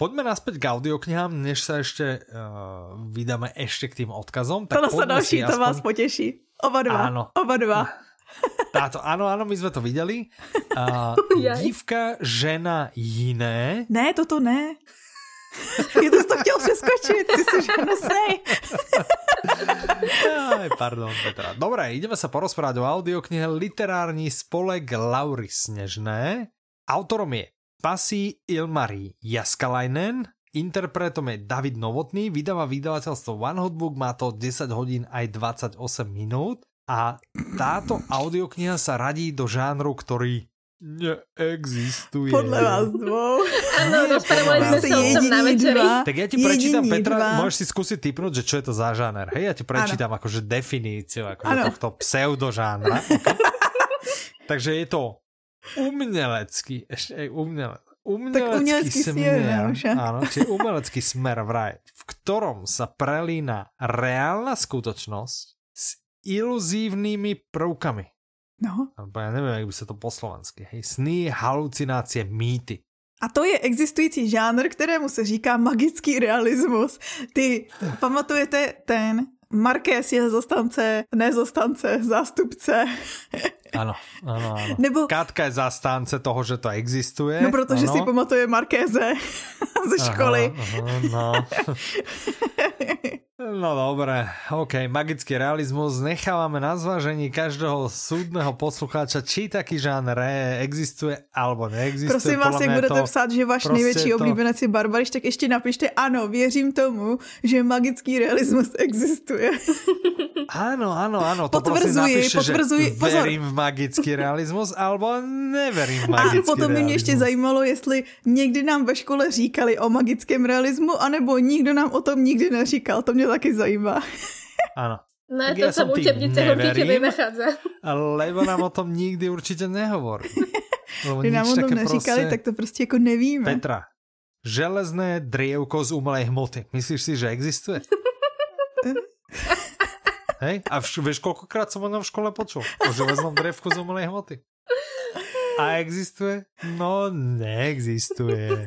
Poďme naspäť k audioknihám, než sa ešte uh, vydáme ešte k tým odkazom. Tak to sa další, aspoň... to vás poteší. Oba dva. Áno. Oba dva. Táto, áno, áno, my sme to videli. Uh, dívka, žena, jiné. Ne, toto ne. Je to to chtěl přeskočit, ty si ženosnej. Aj, pardon, Petra. Dobre, ideme sa porozprávať o audioknihe Literární spolek Laury Snežné. Autorom je Pasi Ilmari Jaskalainen, interpretom je David Novotný, vydáva vydavateľstvo One Hot Book, má to 10 hodín aj 28 minút a táto audiokniha sa radí do žánru, ktorý neexistuje. Podle vás dvou. Áno, rozprávali sme sa o tom na večeri. Tak ja ti prečítam, Petra, dva. môžeš si skúsiť typnúť, že čo je to za žáner. Hej, ja ti prečítam ano. akože definíciu akože tohto pseudožánra. Okay? Takže je to umelecký, ešte aj umelec, umelecký smer, smer áno, čiže umelecký smer vraj, v ktorom sa prelína reálna skutočnosť s iluzívnymi prvkami. No. Ja neviem, jak by sa to po slovensky. Hej. Sny, halucinácie, mýty. A to je existující žánr, kterému se říká magický realismus. Ty pamatujete ten Marquez je zastánce, nezastánce, zástupce. Ano, ano, ano. Nebo... Katka je zastánce toho, že to existuje. No, protože ano. si pamatuje Markéze ze školy. Aha, aha, no. No dobré, ok, magický realizmus. Nechávame na zvážení každého súdneho poslucháča, či taký žánr existuje alebo neexistuje. Prosím vás, jak budete to, psát, že váš největší to... oblíbenec je Barbariš, tak ještě napište ano, věřím tomu, že magický realismus existuje. Áno, áno, áno. To potvrzuji, napíše, potvrzuji. Že pozor. verím v magický realismus, alebo neverím v magický A potom by mě ještě zajímalo, jestli někdy nám ve škole říkali o magickém realismu, anebo nikdo nám o tom nikdy neříkal. To mě taky zajímá. Áno. No tak to v učebnice určite nenachádza. Lebo nám o tom nikdy určite nehovorí. Když nám o tom neříkali, proste... tak to prostě jako nevíme. Petra, železné drievko z umelej hmoty. Myslíš si, že existuje? Hej? A vš- vieš, koľkokrát som o v škole počul? O železnom drievku z umelej hmoty. A existuje? No, neexistuje.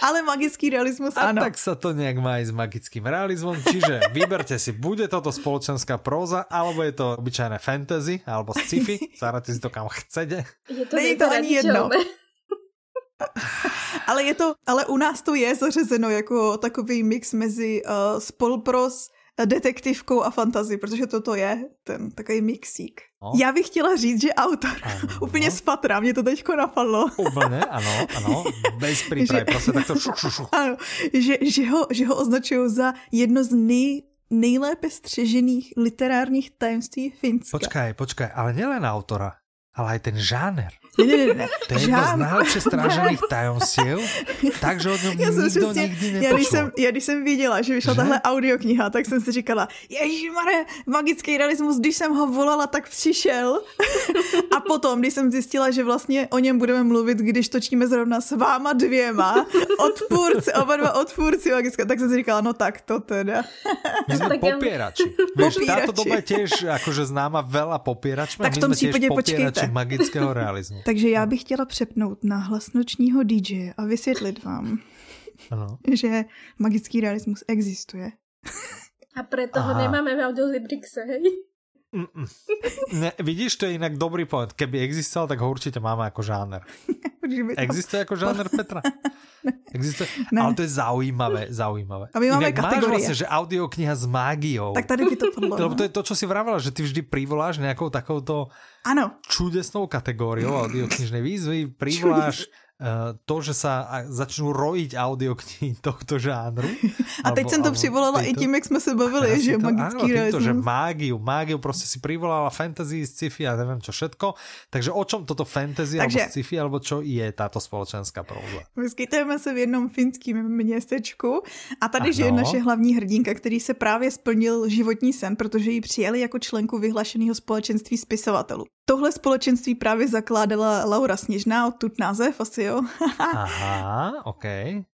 Ale magický realizmus a áno. tak sa to nejak má aj s magickým realizmom. Čiže vyberte si, bude toto spoločenská próza, alebo je to obyčajné fantasy, alebo sci-fi. Zahrajte si to kam chcete. Je to, je to ani jedno. ale je to, ale u nás to je zařazeno jako takový mix mezi uh, spolpros detektivkou a fantazi, protože toto je ten takový mixík. No. Já bych chtěla říct, že autor ano. úplně spatra, mě to teďko napadlo. Úplně, ano, ano, bez přípravy, prostě tak to šuch, šuch, šuch. Ano, že, že, ho, že ho označují za jedno z nej, nejlépe střežených literárních tajemství Finska. Počkaj, počkaj, ale nielen autora, ale aj ten žáner. Ne, ne, ne, ne. To je jedno z nejlepších strážených tajomstiev, takže o něm já nikdo přesně, nikdy nepočul. Já když, jsem, já když jsem viděla, že vyšla že? tahle audiokniha, tak jsem si říkala, ježišmaré, magický realismus, když jsem ho volala, tak přišel. A potom, když jsem zjistila, že vlastně o něm budeme mluvit, když točíme zrovna s váma dvěma, odpůrci, oba dva odpůrci magické, tak jsem si říkala, no tak to teda. My jsme popírači. Víš, táto doba je tiež akože známa veľa popieračmi. Tak v tom případě počkejte. magického realizmu. Takže já bych chtěla přepnout na hlas nočního DJ a vysvětlit vám, ano. že magický realismus existuje. A preto ho nemáme v audiolibrixe, hej? Ne, vidíš, to je jinak dobrý point. Keby existoval, tak ho určitě máme jako žáner. Existuje jako žáner Petra? Existuje, ne. ale to je zaujímavé, zaujímavé. A my máme Inak kategorie. máš vlastne, že audiokniha s mágiou. Tak tady by to padlo. Lebo to je to, čo si vravela, že ty vždy privoláš nejakou takouto ano. čudesnou kategóriou audioknižnej výzvy, privoláš to, že sa začnú rojiť audioknihy tohto žánru. A teď alebo, jsem to přivolala i tím, jak jsme se bavili, že to, magický áno, týmto, že mágiu, mágiu prostě si privolala fantasy, sci-fi a nevím čo všetko. Takže o čom toto fantasy Takže, alebo sci-fi, alebo čo je táto společenská próza? Vyskytujeme se v jednom finském městečku a tady ano. žije naše hlavní hrdinka, který se právě splnil životní sen, protože ji přijeli jako členku vyhlašeného společenství spisovatelů. Tohle společenství právě zakládala Laura Sněžná, odtud název asi jo. Aha, ok.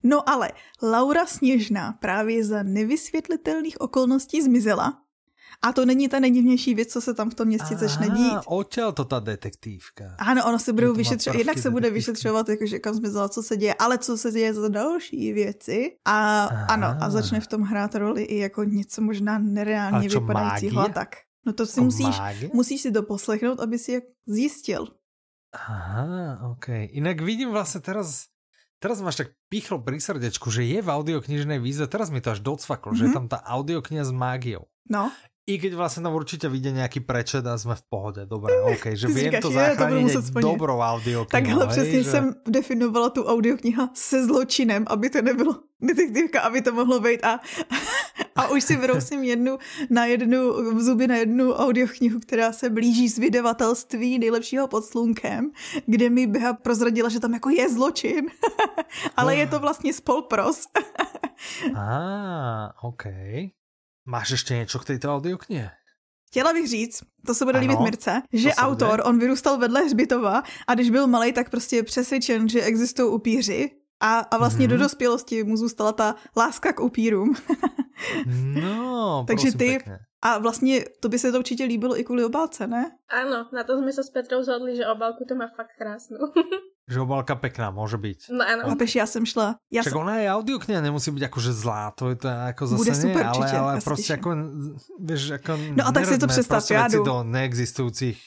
No ale Laura Sněžná právě za nevysvětlitelných okolností zmizela. A to není ta nejdivnější věc, co se tam v tom městě začne dít. Odtěl to ta detektivka. Ano, ono se budou vyšetřovat, jednak se bude vyšetřovat, jakože kam zmizela, co se děje, ale co se děje za další věci. A Aha. ano, a začne v tom hrát roli i jako něco možná nereálně vypadajícího a tak. No to si musíš, musíš si to poslechnout, aby si je zjistil. Aha, ok. Inak vidím vlastně teraz, teraz máš tak pichlo pri srdečku, že je v audioknižnej výzve, teraz mi to až docvaklo, mm-hmm. že je mhm. tam ta audiokniha s mágiou. No. I keď vlastně tam určitě vyjde nějaký prečet a jsme v pohodě, dobré, ok, že vím to zachránit dobrou audioknihu. Takhle přesně že... jsem definovala tu audiokniha se zločinem, aby to nebylo detektivka, aby to mohlo být a, a už si vrousím jednu na jednu, v zuby na jednu audioknihu, která se blíží z vydavatelství nejlepšího pod slunkem, kde mi Beha prozradila, že tam jako je zločin, ale je to vlastně spolpros. ah, OK. Máš ještě něco k této audioknihe? Chtěla bych říct, to se bude ano, líbit Mirce, že autor, bude. on vyrůstal vedle Hřbitova a když byl malý, tak prostě je přesvědčen, že existují upíři a, a vlastně mm-hmm. do dospělosti mu zůstala ta láska k upírům. no, Takže ty, pekne. A vlastně to by se to určitě líbilo i kvůli obálce, ne? Ano, na to jsme se s Petrou zhodli, že obálku to má fakt krásnou. že obálka pekná může být. No ano. Chápeš, já jsem šla. Já Však jsem... ona je audiokniha, nemusí být jakože zlá, to je to jako zase Bude super, ne, ale, ale prostě jako, víš, jako No a tak si to představ, já jdu. do neexistujících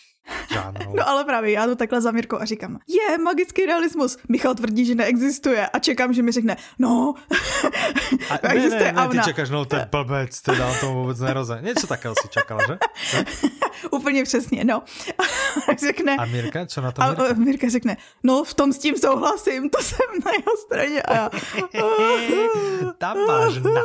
No ale právě já to takhle za Mirkou a říkám, je, magický realismus. Michal tvrdí, že neexistuje a čekám, že mi řekne, no, a, existuje ne, ne, ne, ty čekáš, no ten blbec, teda on tomu vůbec nerozumí. Něco takého si čekala, že? Úplně přesně, no. A řekne... A Mirka, co na to Mirka? A Mirka řekne, no v tom s tím souhlasím, to jsem na jeho straně a já... Tam máš na.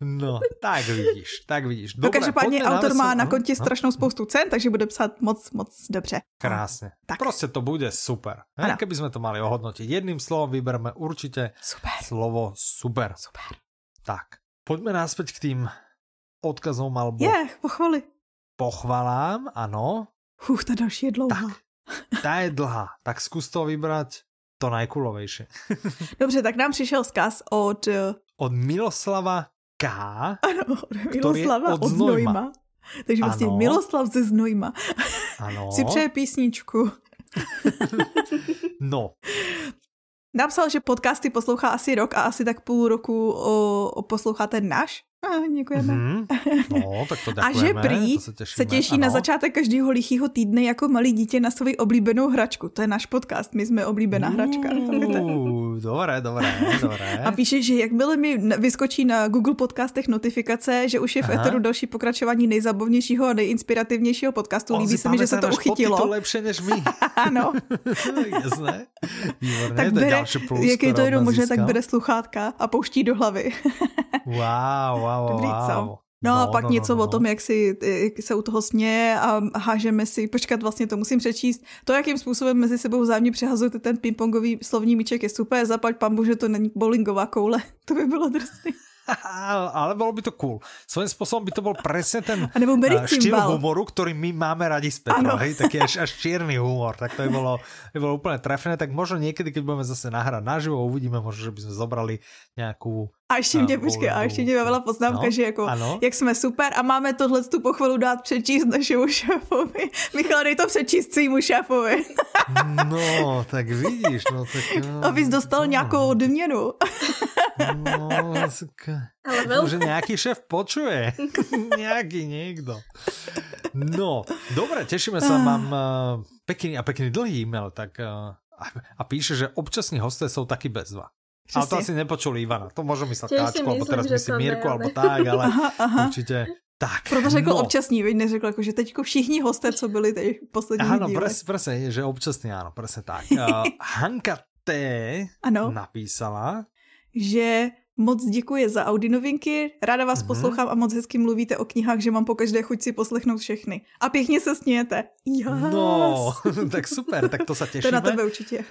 No, tak vidíš, tak vidíš. Dobre, no každopádně autor má na kontě strašnou spoustu cen, takže bude psát moc, moc dobře. Krásně. Tak. Prostě to bude super. He? Keby jsme to mali ohodnotit jedným slovom, vybereme určitě super. slovo super. Super. Tak, pojďme náspäť k tým odkazom alebo... Je, yeah, pochvaly. Pochvalám, ano. Huch, ta další je dlouhá. Tak, ta je dlhá, tak zkus to vybrat to najkulovější. Dobře, tak nám přišel vzkaz od... Eh, od Miloslava K. Ano, od Miloslava od, od Znojma. Takže vlastně ano. Miloslav ze Znojma. Ano. si přeje písničku. no. Napsal, že podcasty poslouchá asi rok a asi tak půl roku o, o poslouchá ten náš děkujeme. Mm-hmm. No, tak to děkujeme. A že prý se, se těší ano. na začátek každého lichého týdne jako malý dítě na svoji oblíbenou hračku. To je náš podcast, my jsme oblíbená hračka. Dobré, dobré, dobré. A píše, že jakmile mi vyskočí na Google podcastech notifikace, že už je v Aha. Eteru další pokračování nejzabavnějšího a nejinspirativnějšího podcastu. Líbí se mi, že se to uchytilo. to lepší než my. ano. Jasné. Výborné, tak bere, plus, jak je to jenom možné, tak bere sluchátka a pouští do hlavy. wow, wow wow, Dobrý, co? No, no a pak no, něco no, no. o tom, jak, si, jak se u toho směje a hážeme si, počkat, vlastně to musím přečíst. To, jakým způsobem mezi sebou vzájemně přehazujete ten pingpongový slovní míček je super, zaplať pambu, že to není bowlingová koule. To by bylo drsný. ale bolo by to cool. Svojím spôsobom by to bol presne ten uh, štýl humoru, ktorý my máme radi s Petrou, hej, taký až, až čierny humor, tak to by bolo, by bolo úplne trefné, tak možno niekedy, keď budeme zase nahrať naživo, uvidíme, možno, že by sme zobrali nejakú a ještě mě, počkej, a ještě mě bavila poznámka, no, že jako, ano. jak jsme super a máme tohle tu pochvalu dát přečíst našemu šéfovi. Michal, dej to přečíst svýmu šéfovi. no, tak vidíš, no tak... No, Abys dostal no. nějakou odměnu. no, Ale. Že nejaký šéf počuje. nejaký niekto. No, dobre, tešíme sa, mám uh, pekný a pekný dlhý e-mail, tak uh, a píše, že občasní hosté jsou taky bezva. Přesně. Ale to asi nepočul Ivana. To můžu myslet Káčku, alebo teraz myslím Mírku, alebo tak, ale aha, aha. určitě tak. Proto řekl no. občasný, veď neřekl, jako, že teďko všichni hosté, co byli teď poslední Ano, presne, že občasný, ano, presne tak. Uh, Hanka T ano. napísala, že moc děkuji za Audi novinky, ráda vás mm-hmm. poslouchám a moc hezky mluvíte o knihách, že mám po každé chuť si poslechnout všechny. A pěkně se snějete. Yes. No, tak super, tak to se těšíme. To na tebe určitě.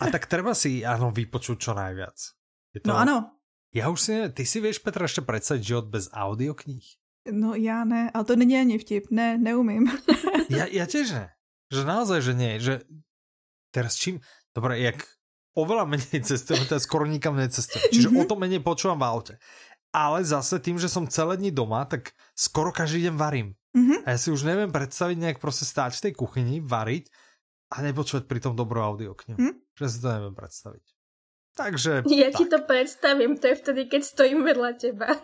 A tak treba si, ano, vypočuť čo najviac. Je to... No ano. Já už si, ty si vieš, Petra, ještě představit život bez audioknih? No já ne, ale to není ani vtip, ne, neumím. ja, ja tiež ne. Že naozaj, že nie, že teraz čím, dobre, jak oveľa menej cestujem, teda skoro nikam necestujem, čiže mm -hmm. o to menej počúvam v aute. Ale zase tým, že som celé dní doma, tak skoro každý deň varím. Mm -hmm. A ja si už neviem predstaviť nejak prostě stáť v tej kuchyni, variť a nepočúvať pri tom dobrou audioknihu. Mm -hmm že si to neviem predstaviť. Takže... Ja tak. ti to predstavím, to je vtedy, keď stojím vedľa teba.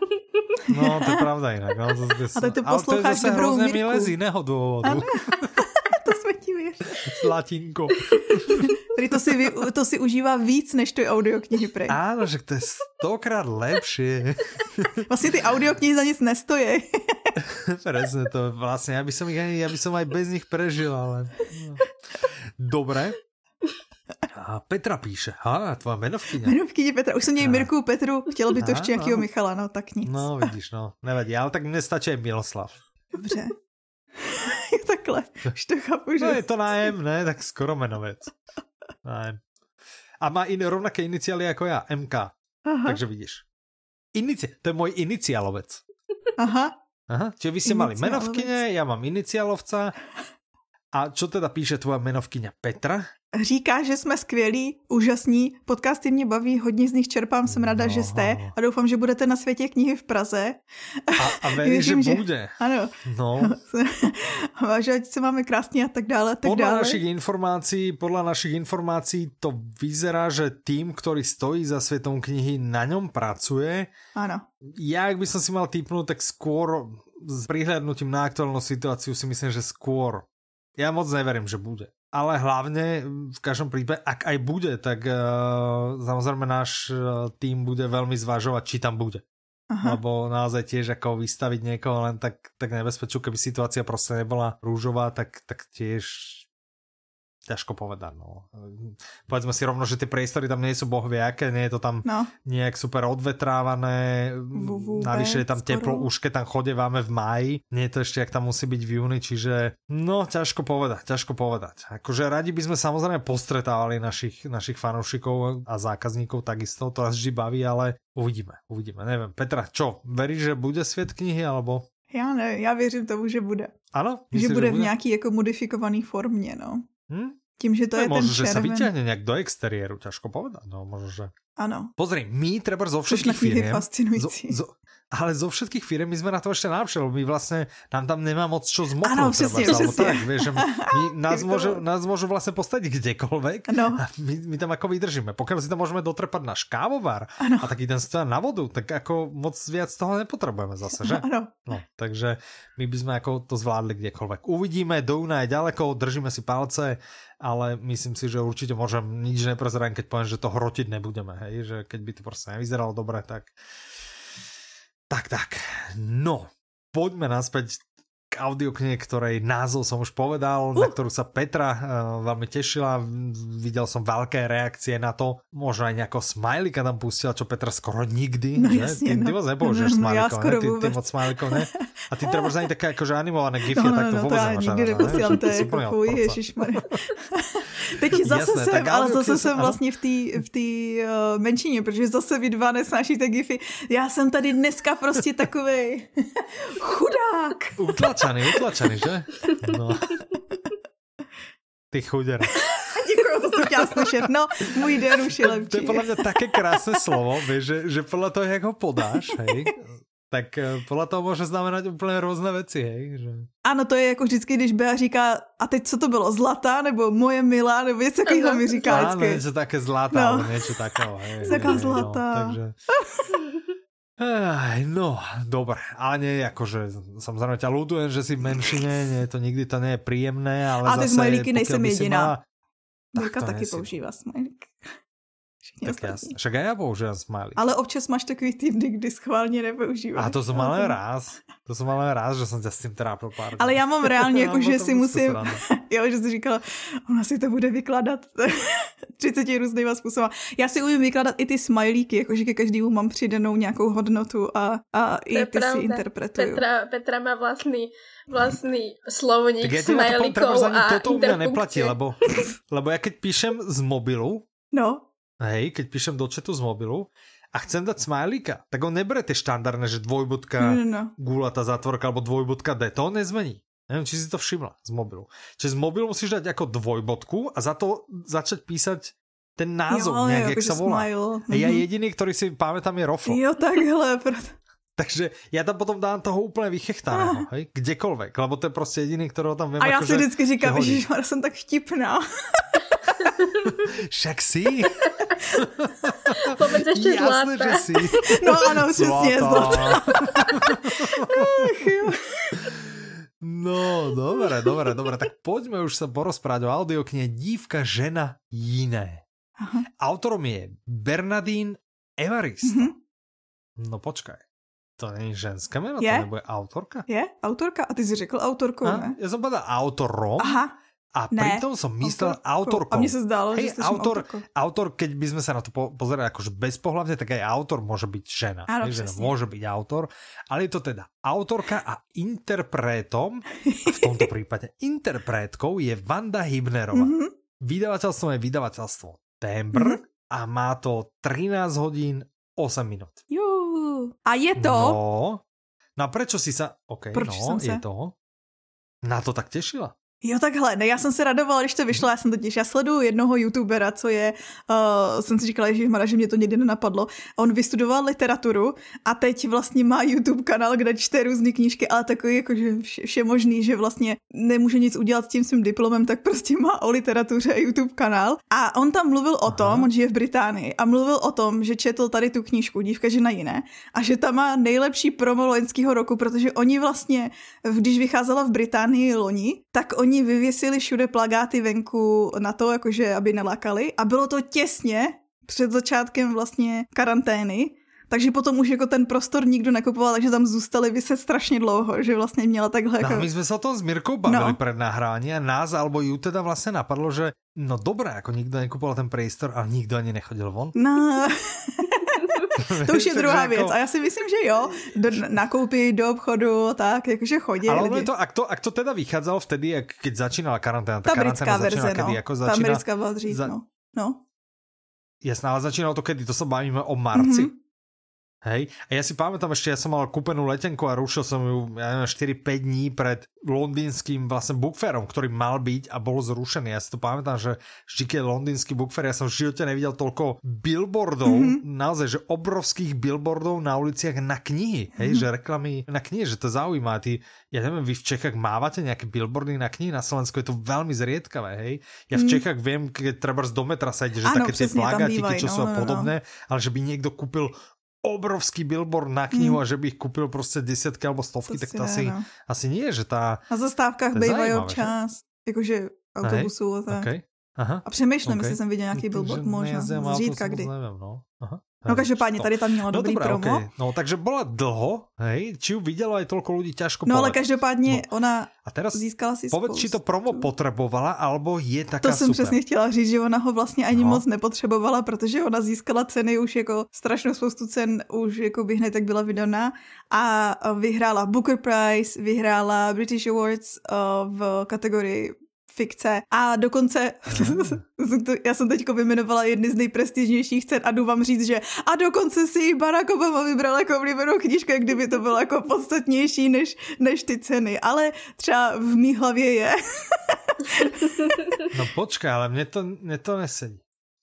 No, to je pravda inak. No, to, to, a to ty ale to je zase hrozně milé z jiného důvodu. to jsme ti věř. S latinkou. to si, to si užívá víc, než ty audioknihy prej. Áno, že to je stokrát lepšie. Vlastně ty audioknihy za nic nestojí. Presne to, vlastne, ja by som, ich ja by som aj bez nich prežil, ale... Dobre, a Petra píše, ha, tvá jmenovkyně. Jmenovkyně Petra, už jsem měl Mirku, Petru, chtělo by to ještě nějakého Michala, no tak nic. No vidíš, no, nevadí, ale tak mně stačí Miloslav. Dobře. Takhle, už to chápu, že... No je to nájem, ne, tak skoro jmenovec. Nájem. A má i rovnaké iniciály jako já, MK. Aha. Takže vidíš. Inici... To je můj iniciálovec. Aha. Aha, čiže vy ste mali menovkyně, já mám iniciálovca. A čo teda píše tvoja menovkyně Petra? Říká, že jsme skvělí, úžasní, podcasty mě baví, hodně z nich čerpám, jsem ráda, no. že jste a doufám, že budete na světě knihy v Praze. A, a věřím, že, že bude. Ano. No. a že ať se máme krásně a tak dále. Tak podle dále. našich informací, podle našich informací to vyzerá, že tým, který stojí za světom knihy, na něm pracuje. Ano. Já, jak by som si mal typnout, tak skôr s prihľadnutím na aktuálnu situáciu si myslím, že skôr Ja moc neverím, že bude. Ale hlavne v každom prípade, ak aj bude, tak uh, samozrejme náš uh, tým bude veľmi zvažovať, či tam bude. Aha. Lebo naozaj tiež ako vystaviť niekoho len tak, tak nebezpečú, keby situácia proste nebola rúžová, tak, tak tiež ťažko povedať. No. Povedzme si rovno, že tie priestory tam nie sú boh aké, nie je to tam no. nejak super odvetrávané, navyše je tam skoro. teplo, už keď tam chodeváme v máji, nie je to ešte, jak tam musí byť v júni, čiže no ťažko povedať, ťažko povedať. Akože radi by sme samozrejme postretávali našich, našich fanúšikov a zákazníkov takisto, to nás vždy baví, ale uvidíme, uvidíme, neviem. Petra, čo, veríš, že bude svět knihy, alebo? Já ne, já věřím tomu, že bude. Ano? Myslíš, že bude že bude v nějaký jako modifikovaný formě, no. Hm? Tím, že to no, je možno, ten červen. že sa vyťahne nejak do exteriéru, ťažko povedať. No, možno, že... Ano. Pozri, my treba zo všetkých firiem... fascinující. Zo, zo, ale zo všetkých firm my sme na to ešte najlepšie, lebo my vlastne, nám tam nemá moc čo zmoknúť. Áno, přesně, přesně. Tak, vieš, že my, nás, môžu, nás môžu vlastne postaviť kdekoľvek ano. a my, my, tam ako vydržíme. Pokiaľ si tam môžeme dotrepať na škávovar ano. a taký ten stojan na vodu, tak ako moc viac toho nepotrebujeme zase, že? Ano. No, takže my by sme ako to zvládli kdekoľvek. Uvidíme, do Una je ďaleko, držíme si palce, ale myslím si, že určite môžem nič neprezerať, keď poviem, že to hrotiť nebudeme, hej, že keď by to proste nevyzeralo dobre, tak tak, tak. No, poďme naspäť audioknihe, ktorej názov som už povedal, uh. na ktorú sa Petra uh, veľmi tešila. Videl som veľké reakcie na to. Možno aj nejako smajlika tam pustila, čo Petra skoro nikdy. No že? jasne, ty, no. ty moc nepoužiješ no, no, ja skoro ty, ty moc smajlikov, ne? A ty treba ani také akože animované gify, no, no, tak to no, vôbec to nemáš nikdy neposílám, to je jako fuj, ježišmarja. Teď zase Jasné, jsem, ale zase jsem vlastně v té v tý, uh, menšině, protože zase vy dva nesnášíte gify. Já jsem tady dneska prostě takový chudák. Utlačaný, utlačaný, že? No. Ty chuděra. Děkuji, to jsem chtěla slyšet. No, můj den už je lepší. To je podle mě také krásné slovo, víš, že, že podle toho, jak ho podáš, hej, tak eh, podle toho může znamenat úplně různé věci, hej. Že... Ano, to je jako vždycky, když Bea říká, a teď co to bylo, zlata, nebo moje milá, nebo něco takového mi říká vždycky. Ano, něco také zlata, no. něco takového. Hej, Taká zlata. No, takže... Ej, no, dobre, ale nie, akože, samozrejme ťa ľudujem, že si v menšine, nie, to nikdy to nie je príjemné, ale, ale zase... Ale smajlíky nejsem jediná. Mala... Mirka taky používá smajlík. Tak jasne. Však aj ja používam smiley. Ale občas máš takový týdny, kdy schválně nepoužíváš. A to jsem ale ráz. To jsem ale ráz, že jsem tě s tím trápil pár Ale já mám reálně jako, že si musím, jo, že si říkala, ona si to bude vykládat 30 různýma způsoby. Já si umím vykládat i ty smajlíky, jakože ke každému mám přidanou nějakou hodnotu a, a i ty pravda. si interpretuju. Petra, Petra má vlastný vlastný slovník tak ja smajlíkov a toto u mňa neplatí, lebo, lebo ja keď píšem z mobilu, no hej, keď píšem do chatu z mobilu a chcem dať smajlíka, tak on nebere tie štandardné, že dvojbodka no, no, no. gulata zátvorka alebo dvojbodka D, to on nezmení. Neviem, či si to všimla z mobilu. Čiže z mobilu musíš dať ako dvojbodku a za to začať písať ten názov jo, nejak, jak sa volá. Ja mhm. jediný, ktorý si pamätám je Rofo. Jo, takhle. Proto... Takže já tam potom dám toho úplně vychechtaného, ah. hej, kdekoľvek, lebo to je prostě jediný, kterého tam vím. A já jako, si vždycky říkám, že jsem tak vtipná. Však si. Povedz ještě Jasné, zlata. že si. No ano, přesně, zlata. no, dobré, dobré, dobré. Tak poďme už sa porozprávať o audioknihe Dívka, žena, jiné. Aha. Autorom je Bernadín Evarist. Mm-hmm. No počkaj. To není ženské jméno, je? to nebude autorka? Je, autorka. A ty jsi řekl autorkou, ne? Já jsem povedal autorom. Aha. A ne, pritom som myslel autorkou. A mne sa zdalo, Hej, že autor, autor, keď by sme sa na to po, pozerali akože bezpohľavne, tak aj autor môže byť žena. Áno, žena môže byť autor, ale je to teda autorka a interpretom, a v tomto prípade interpretkou je Vanda Hybnerová. Mm-hmm. Vydavateľstvo je vydavateľstvo Tembr mm-hmm. a má to 13 hodín 8 minút. Jú. A je to... No, no a prečo si sa... OK, Proč no, je sa... to. Na to tak tešila. Jo, takhle, ne, já jsem se radovala, když to vyšlo, já jsem totiž, já sleduju jednoho youtubera, co je, uh, jsem si říkala, že že mě to nikdy nenapadlo, on vystudoval literaturu a teď vlastně má YouTube kanál, kde čte různé knížky, ale takový jakože vše, vše možný, že vlastně nemůže nic udělat s tím svým diplomem, tak prostě má o literatuře YouTube kanál. A on tam mluvil o tom, Aha. on žije v Británii a mluvil o tom, že četl tady tu knížku Dívka žena jiné a že tam má nejlepší promo loňského roku, protože oni vlastně, když vycházela v Británii loni, tak oni oni vyvěsili všude plagáty venku na to, jakože aby nelákali a bylo to těsně před začátkem vlastně karantény, takže potom už jako ten prostor nikdo nekupoval, takže tam zůstali vyset strašně dlouho, že vlastně měla takhle no, jako... No, my jsme se o tom s Mirkou bavili no. pred nahrání a nás alebo ju teda vlastně napadlo, že no dobré, jako nikdo nekupoval ten priestor, ale nikdo ani nechodil von. No. to už je druhá věc. Jako... A já si myslím, že jo, do, nakoupí do obchodu, tak, jakože chodí Ale lidi. to, ak to, ak to teda vychádzalo vtedy, jak, keď začínala karanténa, ta, ta britská verze, kedy, no. jako začína, ta americká byla dřív, za... no. no. Jasné, ale začínalo to kedy? To sa bavíme o marci? Mm -hmm. Hej, a ja si pamätám ešte, ja som mal kúpenú letenku a rušil som ju, ja neviem, 4-5 dní pred londýnským vlastne bookfairom, ktorý mal byť a bol zrušený. Ja si to pamätám, že vždy, keď londýnsky bookfair, ja som v živote nevidel toľko billboardov, mm-hmm. naozaj, že obrovských billboardov na uliciach na knihy, hej, mm-hmm. že reklamy na knihy, že to zaujíma. Ty, ja neviem, vy v Čechách mávate nejaké billboardy na knihy, na Slovensku je to veľmi zriedkavé, hej. Ja v mm. Čechách viem, keď treba do metra sa ide, že ano, také tie plagátiky, čo no, sú no, podobné, no. ale že by niekto kúpil obrovský billboard na knihu mm. a že by ich kúpil prostě desiatky alebo stovky, to tak to asi, no. asi nie, že tá... Na zastávkách bývají občas, jakože autobusů a tak. Okay. Aha. A přemýšlím, okay. jestli jsem viděl nějaký billboard, možná zřídka kdy. Nevím, no. Aha. No každopádně tady tam měla no, dobrý dobré, promo. Okay. No takže byla dlho, hej, či ju vidělo aj toľko ľudí, ťažko No ale každopádně no. ona a teraz získala si povedz, či to promo potřebovala, alebo je taká To jsem super. přesně chtěla říct, že ona ho vlastně ani no. moc nepotřebovala, protože ona získala ceny už jako strašnou spoustu cen, už jako by hned tak byla vydaná a vyhrála Booker Prize, vyhrála British Awards v kategorii fikce a dokonce, já jsem teďko vyjmenovala jedny z nejprestižnějších cen a jdu vám říct, že a dokonce si Barack Obama vybral jako oblíbenou knížku, kdyby to bylo jako podstatnější než, než ty ceny, ale třeba v mý hlavě je. no počkej, ale mně to, mně to nesedí.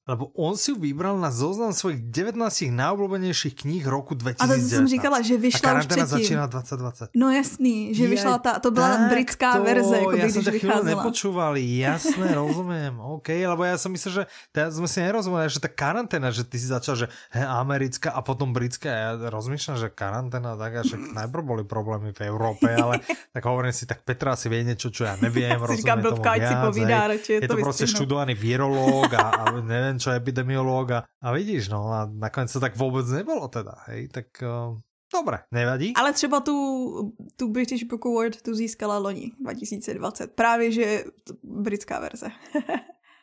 Lebo on si ju vybral na zoznam svojich 19 najobľúbenejších kníh roku 2019. A to jsem říkala, že vyšla a už předtím. začíná 2020. No jasný, že je, vyšla ta, to byla tak britská to, verze, jako ja som ťa chvíľu nepočúval, jasné, rozumiem, OK, lebo ja som myslel, že teraz sme si nerozumeli, že tá karanténa, že ty si začal, že he, americká a potom britská, ja rozmýšľam, že karanténa, tak až najprv boli problémy v Európe, ale tak hovorím si, tak Petra si vie niečo, čo ja neviem, rozumiem tomu viac, povídá, je, je to, to proste študovaný virológ a, a neviem, neviem čo, epidemiológ a, a vidíš, no a nakonec to tak vůbec nebylo teda, hej, tak uh, Dobre, nevadí. Ale třeba tu, tu British Book Award tu získala loni 2020. Právě, že britská verze.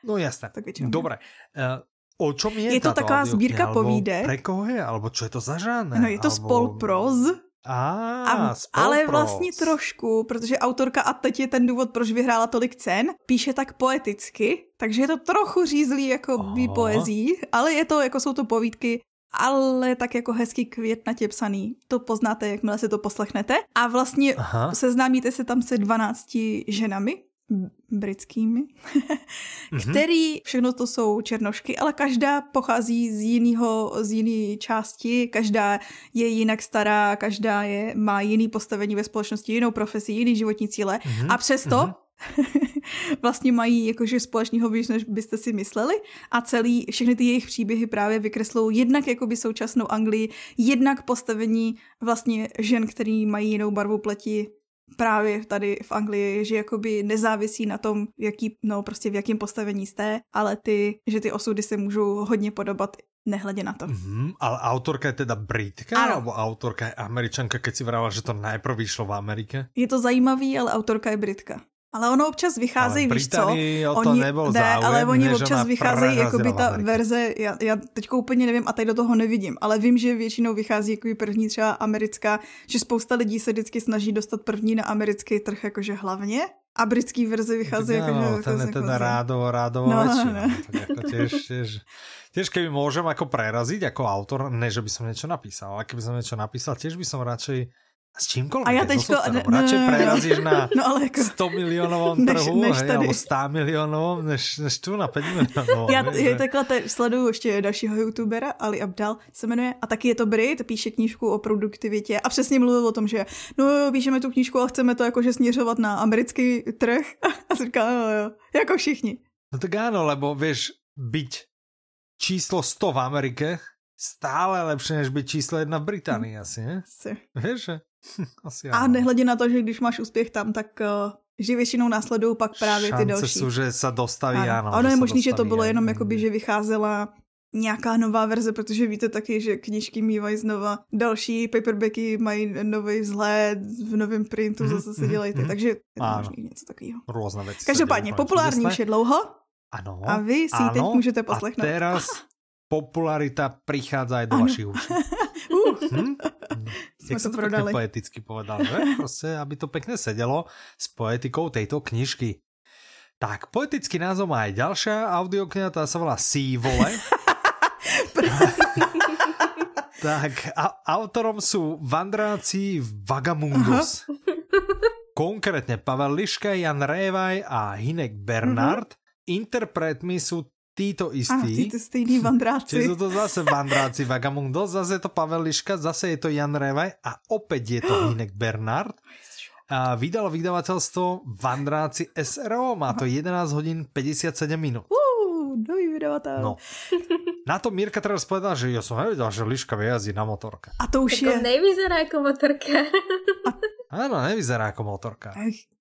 no jasné. Tak Dobre. Uh, o čom je Je to taková sbírka povídek. Pre koho je? Alebo čo je to za žánr? No je to alebo... spolproz. Ah, a, ale vlastně trošku, protože autorka, a teď je ten důvod, proč vyhrála tolik cen, píše tak poeticky, takže je to trochu řízlý jako by poezí, ale je to, jako jsou to povídky ale tak jako hezky květnatě psaný. To poznáte, jakmile se to poslechnete. A vlastně Aha. seznámíte se tam se 12 ženami, britskými, mhm. který, všechno to jsou černošky, ale každá pochází z jiného, z jiné části, každá je jinak stará, každá je, má jiný postavení ve společnosti, jinou profesi, jiný životní cíle mm-hmm. a přesto mm-hmm. vlastně mají jakože společného víc, než byste si mysleli a celý, všechny ty jejich příběhy právě vykreslou jednak jakoby současnou Anglii, jednak postavení vlastně žen, který mají jinou barvu pleti, právě tady v Anglii, že jakoby nezávisí na tom, jaký, no prostě v jakém postavení jste, ale ty, že ty osudy se můžou hodně podobat nehledě na to. Mm-hmm, ale autorka je teda Britka, ano. alebo autorka je Američanka, keď si vrala, že to najprv vyšlo v Amerike? Je to zajímavý, ale autorka je Britka. Ale ono občas vycházejí, víš co? O to oni, nebyl ne, záujem, ale oni občas vycházejí, jako by ta verze, já, já teď úplně nevím a tady do toho nevidím, ale vím, že většinou vychází jako první třeba americká, že spousta lidí se vždycky snaží dostat první na americký trh jakože hlavně, a britský verze vychází jako, no, ten je teda rádovo, rádovo no, väčšina. No. Tak jako tiež, tiež, tiež keby môžem ako preraziť ako autor, ne, že by som niečo napísal, ale keby som niečo napísal, tiež by som radšej s čímkoliv. A já teďko... Ne, ne, radšej prerazíš na no, ale jako, 100 milionovom trhu, než, než hej, alebo 100 milionovom, než, než tu na 5 milionovom. já, já takhle te, sleduju ještě dalšího youtubera, Ali Abdal se jmenuje, a taky je to Brit, píše knížku o produktivitě a přesně mluvil o tom, že no jo, píšeme tu knížku a chceme to jakože směřovat na americký trh. A říká, no jo, jako všichni. No tak áno, lebo vieš, byť číslo 100 v Amerike stále lepšie, než byť číslo 1 v Británii asi, ne? Asi. Vieš, že? Asi a nehledě na to, že když máš úspěch tam, tak uh, že většinou následují pak právě ty další. jsou, že se dostaví, ano. ano. Ono je možný, že to bylo jenom jakoby, že vycházela nějaká nová verze, protože víte taky, že knižky mývají znova další, paperbacky mají nový vzhled, v novém printu mm-hmm, zase se dělají ty, mm-hmm. takže je to možný něco takového. Různé věci. Každopádně, populární už je dlouho. Ano. A vy si ano, teď můžete poslechnout. A teraz popularita přichází aj do ano. vašich uší. uh. hm? Jak to, to prodali. poeticky povedal, že? Prostě, aby to pekne sedelo s poetikou tejto knižky. Tak, poetický názov má aj ďalšia audiokniha, tá sa volá Sívole. tak, a autorom sú Vandráci Vagamundos. Konkrétne Pavel Liška, Jan Révaj a Hinek Bernard. Uh-huh. Interpretmi sú títo istí. Ano, títo stejní vandráci. Čiže sú to zase vandráci Vagamundos, zase je to Pavel Liška, zase je to Jan Révaj a opäť je to Hinek Bernard. A vydalo vydavateľstvo Vandráci SRO, má to 11 hodín 57 minút. Uh, nový vydavatel. No. Na to Mirka teraz povedala, že ja som nevedel, že Liška vie jazdiť na motorke. A to už tak je... nevyzerá ako motorka. Áno, nevyzerá ako motorka.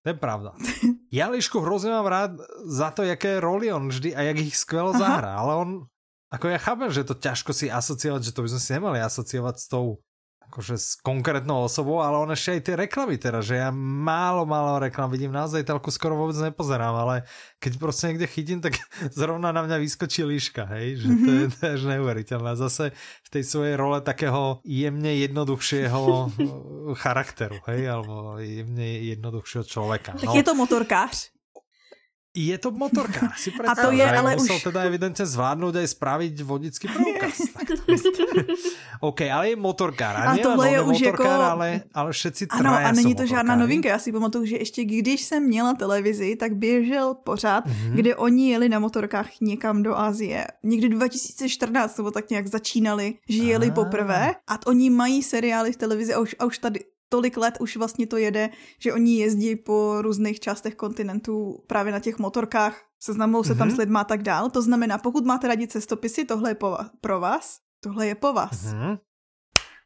To je pravda. Ja Lišku hrozne mám rád za to, jaké roli on vždy a jak ich skvelo zahrá, ale on, ako ja chápem, že to ťažko si asociovať, že to by sme si nemali asociovať s tou akože s konkrétnou osobou, ale on ešte aj tie reklamy teda, že ja málo, málo reklam vidím, naozaj telku skoro vôbec nepozerám, ale keď prostě někde chytím, tak zrovna na mňa vyskočí líška, hej, že to je, to je až neuveriteľné. Zase v tej svojej role takého jemne jednoduchšieho charakteru, hej, alebo jemne jednoduchšieho člověka. Tak no. je to motorkář. Je to motorka, si A to je, ale musel už... teda evidentně zvládnout aj spraviť vodický průkaz. OK, ale je motorkár. A, a tohle je už jako... ale, ale všetci Ano, a není to žádná novinka. Já si pamatuju, že ještě když jsem měla televizi, tak běžel pořád, mm-hmm. kde oni jeli na motorkách někam do Asie. Někdy 2014 nebo tak nějak začínali, že jeli ah. poprvé a oni mají seriály v televizi a už, a už tady tolik let už vlastně to jede, že oni jezdí po různých částech kontinentu právě na těch motorkách, seznamují se mm-hmm. tam mhm. s lidma a tak dál. To znamená, pokud máte rádi cestopisy, tohle je po, pro vás, tohle je po vás. Mm-hmm.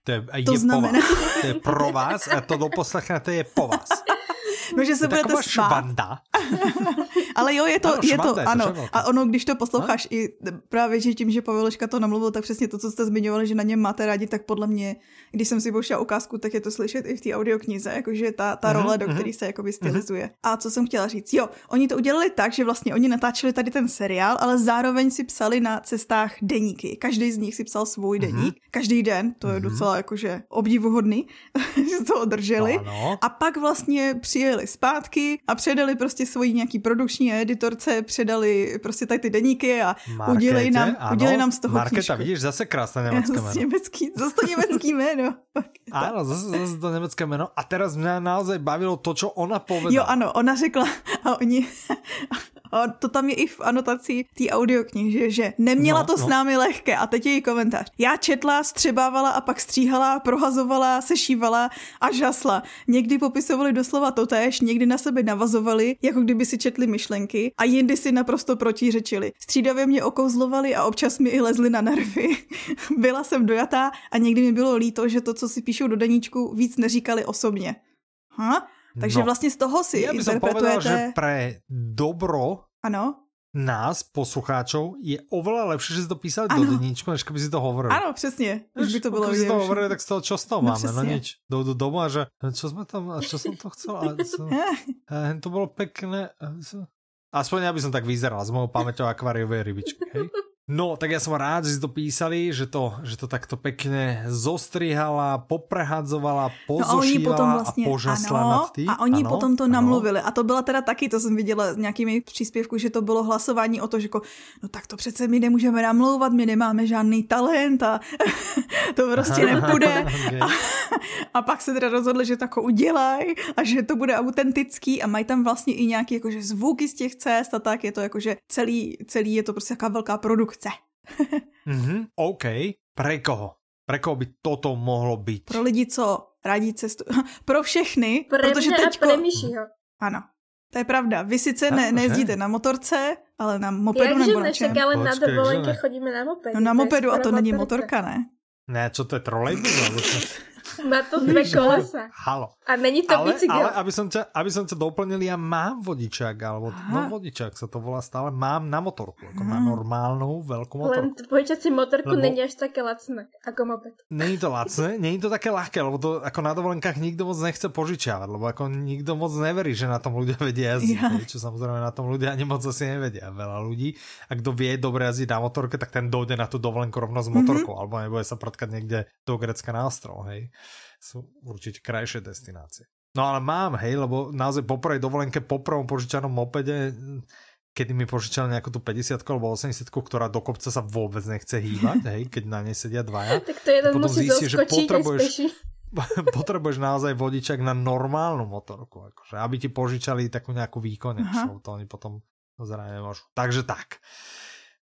To je, to je znamená... po vás. To je pro vás a to doposlechnete je po vás. No, že se budete spát. Ale jo, je to, ano, je to, ano. A ono, když to posloucháš no? i právě, že tím, že Paveleška to namluvil, tak přesně to, co jste zmiňovali, že na něm máte rádi, tak podle mě, když jsem si pouštěla ukázku, tak je to slyšet i v té audioknize, jakože ta, ta uh-huh, role, do uh-huh. které se jakoby stylizuje. Uh-huh. A co jsem chtěla říct? Jo, oni to udělali tak, že vlastně oni natáčeli tady ten seriál, ale zároveň si psali na cestách deníky. Každý z nich si psal svůj deník. Uh-huh. Každý den, to je docela jakože obdivuhodný, že to održeli. Ano. A pak vlastně přijeli zpátky a předali prostě svoji nějaký produkční editorce, předali prostě tady ty deníky a Markete, udělej nám, ano. udělej nám z toho Marketa, knížku. vidíš, zase krásné německé jméno. Německý, zase to německý jméno. ano, zase, zase to německé jméno. A teraz mě naozaj bavilo to, co ona povedala. Jo, ano, ona řekla a oni a to tam je i v anotaci té audioknihy, že neměla no, to no. s námi lehké. A teď je její komentář. Já četla, střebávala a pak stříhala, prohazovala, sešívala a žasla. Někdy popisovali doslova totéž, někdy na sebe navazovali, jako kdyby si četli myšlenky a jindy si naprosto protiřečili. Střídavě mě okouzlovali a občas mi i lezli na nervy. Byla jsem dojatá a někdy mi bylo líto, že to, co si píšou do deníčku, víc neříkali osobně. Ha? Takže no, vlastně z toho si ja interpretujete... Povedal, že pre dobro ano. nás, poslucháčov, je oveľa lepšie, že si to písal do deníčku, než keby si to hovoril. Ano, přesně. Už by to bylo Když si to hovorili, tak z toho čo z toho no, máme? No nič. Do, do doma, že čo sme tam, a čo som to chcel? A, co, a to bolo pekné. Aspoň ja by som tak vyzeral s mojou pamäťou akváriovej rybičky, hej? No, tak ja som rád, že si to písali, že to, že to takto pekne zostrihala, poprehadzovala, pozošívala no a, vlastně, a požasla ano, nad tým. A oni ano, potom to ano. namluvili. A to byla teda taky, to jsem viděla s nějakými příspěvku, že to bylo hlasování o to, že jako, no tak to přece my nemůžeme namlouvat, my nemáme žádný talent a to prostě nepůjde. okay. a, a pak se teda rozhodli, že to jako udělají a že to bude autentický a mají tam vlastně i nějaký jakože zvuky z těch cest a tak, je to jakože celý, celý je to prostě jaká velká produkce chce. mm-hmm, OK. Pre koho? Pre koho by toto mohlo být? Pro lidi, co radí cestu. Pro všechny. Pre protože mě teďko... pre. Ano. To je pravda. Vy sice ne, nejezdíte na motorce, ale na mopedu Jak nebo na čem? ale na dovolenke chodíme na mopedu. No na mopedu a to není motorka, ne? Ne, co to je trolejbus? Má to dve kolesa. Halo. A není to ale, bicykel. Ale aby som, ťa, aby som ťa doplnil, ja mám vodičák, alebo Aha. no vodičák sa to volá stále, mám na motorku, ako Aha. na normálnu veľkú motorku. Len požičací motorku lebo... není až také lacné, ako moped. Není to lacné, není to také ľahké, lebo to ako na dovolenkách nikto moc nechce požičiavať, lebo ako nikto moc neverí, že na tom ľudia vedia jazdiť, ja. čo samozrejme na tom ľudia ani moc asi nevedia. Veľa ľudí, a kto vie dobre jazdiť na motorke, tak ten dojde na tú dovolenku rovno s motorkou, mm-hmm. alebo nebude sa protkať niekde do Grecka na ostrov, hej sú určite krajšie destinácie. No ale mám, hej, lebo naozaj po prvej dovolenke, po prvom požičanom mopede, kedy mi požičali nejakú tú 50 alebo 80 ktorá do kopca sa vôbec nechce hýbať, hej, keď na nej sedia dvaja. Tak to jeden musí zistí, že potrebuješ, potrebuješ naozaj vodičak na normálnu motorku, akože, aby ti požičali takú nejakú výkonnejšiu, to oni potom zrejme môžu. Takže tak.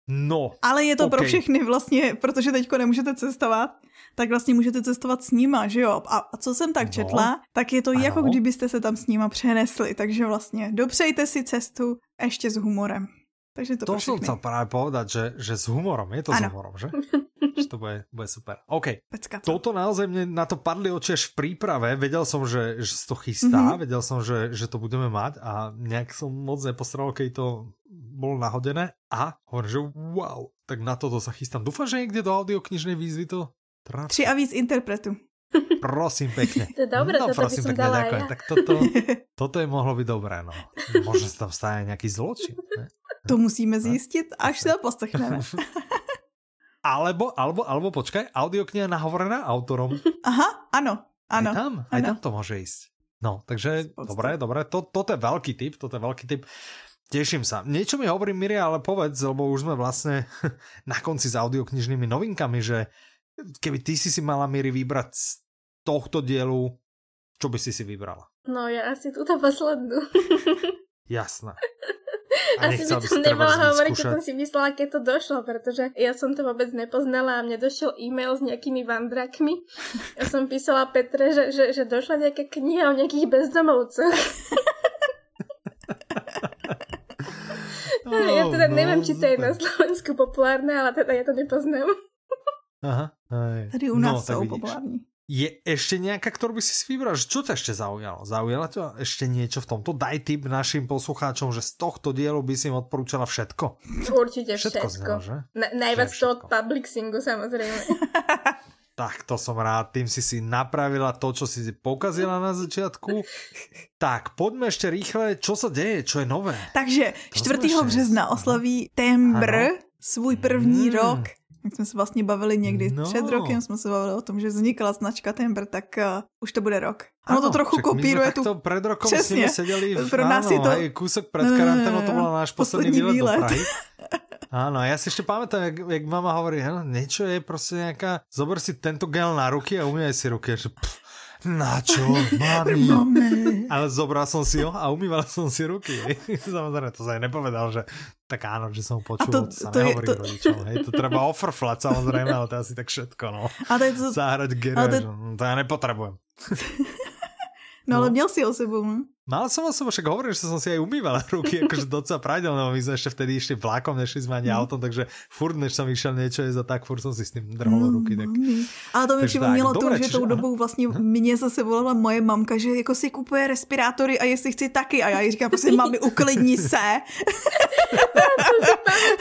No. Ale je to okay. pro všechny vlastně, protože teďko nemůžete cestovat, tak vlastně můžete cestovat s nima, že jo? A co jsem tak no. četla, tak je to ano. jako kdybyste se tam s nima přenesli, takže vlastně dopřejte si cestu ještě s humorem. Takže to, to som chcel práve povedať, že, že s humorom, je to ano. s humorom, že? že to bude, bude super. OK, Pecka toto naozaj mne na to padli oči až v príprave, vedel som, že, že to chystá, mm-hmm. vedel som, že, že to budeme mať a nejak som moc nepostral, keď to bolo nahodené a hovorím, že wow, tak na toto sa chystám. Dúfam, že niekde do audioknižnej výzvy to Traf. Tři a víc interpretů. Prosím pekne. To je dobré, no, toto prosím by som pekne, dala ďakujem. Ja. Tak toto, toto je mohlo byť dobré, no. Možno sa tam stane nejaký zločin. Ne? To musíme zjistit, až sa poslechneme. Alebo, alebo, alebo počkaj, audiokniha nahovorená autorom. Aha, ano, ano. Aj tam, aj ano. tam to môže ísť. No, takže dobré, dobré, to, toto je veľký tip, toto je veľký tip. Teším sa. Niečo mi hovorí Miria, ale povedz, lebo už sme vlastne na konci s audioknižnými novinkami, že keby ty si si mala Miri vybrať z tohto dielu, čo by si si vybrala? No ja asi túto poslednú. Jasné. A Asi by som nemala hovoriť, čo som si myslela, keď to došlo, pretože ja som to vôbec nepoznala a mne došiel e-mail s nejakými vandrakmi. Ja som písala Petre, že, že, že došla nejaká kniha o nejakých bezdomovcoch. Oh, ja teda neviem, či to je na Slovensku populárne, ale teda ja to nepoznám. Aha, aj. Tady u nás no, sú populárni. Je ešte nejaká, ktorú by si si vybral? Čo ťa ešte zaujalo? Zaujalo ťa ešte niečo v tomto? Daj tip našim poslucháčom, že z tohto dielu by si im odporúčala všetko. Určite všetko. všetko. Znel, že? Na, najviac to od publixingu samozrejme. tak to som rád, tým si si napravila to, čo si pokazila na začiatku. Tak, poďme ešte rýchle, čo sa deje, čo je nové? Takže 4. března oslaví Tembr svůj první mm. rok jak jsme se vlastně bavili někdy no. před rokem, jsme se bavili o tom, že vznikla značka Timber, tak uh, už to bude rok. Ano, to trochu kopíruje tu... to před rokem Přesně. s sedeli v... Pro nás áno, je to... Hej, kúsok před karanténou, to byl náš poslední, poslední výlet, výlet. do Prahy. Áno, ja si ešte pamätám, jak, jak mama hovorí, niečo je prostě nejaká, zober si tento gel na ruky a umývaj si ruky. Že, pff, na čo? Mami. Ale zobral som si ho a umýval som si ruky. Samozrejme, to sa aj nepovedal, že tak áno, že som počul, to, to, sa to nehovorí to... rodičom. Hej, to treba ofrflať samozrejme, ale to je asi tak všetko. No. A to je to... Zahrať gere, to... to ja nepotrebujem. No, no ale měl si o sebou, hm? Mal som o sebou, však hovorím, že som si aj umývala ruky, akože docela pravidelne, my sme ešte vtedy išli vlákom, nešli sme ani mm. autom, takže furt, než som išiel niečo jesť a tak, furt som si s tým drhol mm. ruky. Tak... Ale to mi připomnělo to, že tou dobou vlastně hm? mě zase volala moje mamka, že jako si kupuje respirátory a jestli chci taky. A já jí říkám, prostě mami, uklidni se.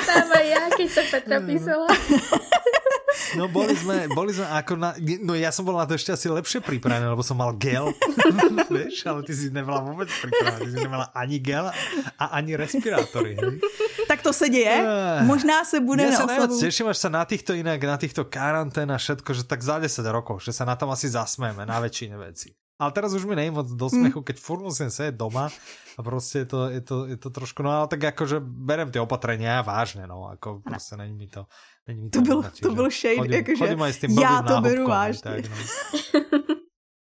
to si aj ja, keď to Petra písala. No boli sme, boli sme ako na, no ja som bol na to ešte asi lepšie pripravený, lebo som mal gel, vieš, ale ty si nebola vôbec pripravená, ty si nemala ani gel a ani respirátory. Hej. Tak to se děje, možná se bude ja na sa oslavu. teším, až sa na týchto inak, na týchto karantén a všetko, že tak za 10 rokov, že sa na tom asi zasmejeme, na väčšine veci. Ale teraz už mi nejím moc do smechu, keď furt musím sedieť doma a proste je to, je to, je to trošku, no ale tak akože berem tie opatrenia vážne, no, ako proste není mi to, není to, to, byl, to byl shade, chodím, jakože chodím aj s tým já to beru vážne. Tak, no.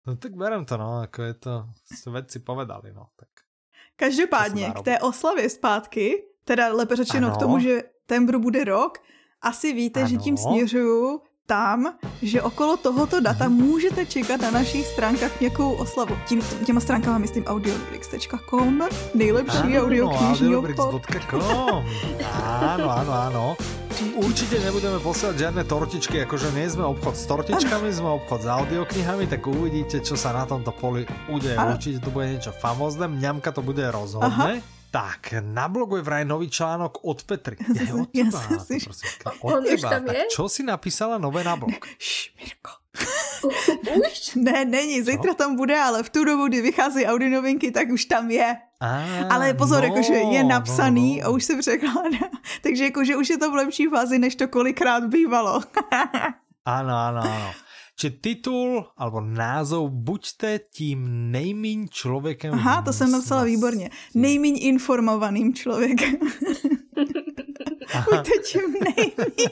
no tak berem to, no, ako je to, vedci povedali, no, tak. Každopádně k té oslavě zpátky, teda lépe řečeno ano. k tomu, že Tembru bude rok, asi víte, ano. že tím směřuju tam, že okolo tohoto data můžete čekat na našich stránkách nějakou oslavu. Tím, těma stránkama myslím audiobrix.com, nejlepší audioknižní obchod. Áno, áno, áno. září. Určite nebudeme posielať žiadne tortičky, akože nie sme obchod s tortičkami, sme obchod s audioknihami, tak uvidíte, čo sa na tomto poli udeje. Určite to bude niečo famózne, mňamka to bude rozhodné. Aha. Tak, na blogu je vraj nový článok od Petry. Je od teba, ja si... od teba. Tak čo si napísala nové na blog? Šš, Mirko. Už? Ne, není, zítra tam bude, ale v tu dobu, kdy vychází Audi novinky, tak už tam je. Ah, ale pozor, no, jakože je napsaný no, no. a už se překládá. Takže jakože už je to v lepší fázi, než to kolikrát bývalo. ano, ano, ano. Čiže titul alebo názov Buďte tím nejmíň člověkem. Aha, to jsem napsala výborně. Nejmíň informovaným člověkem. Buďte tím nejmíň.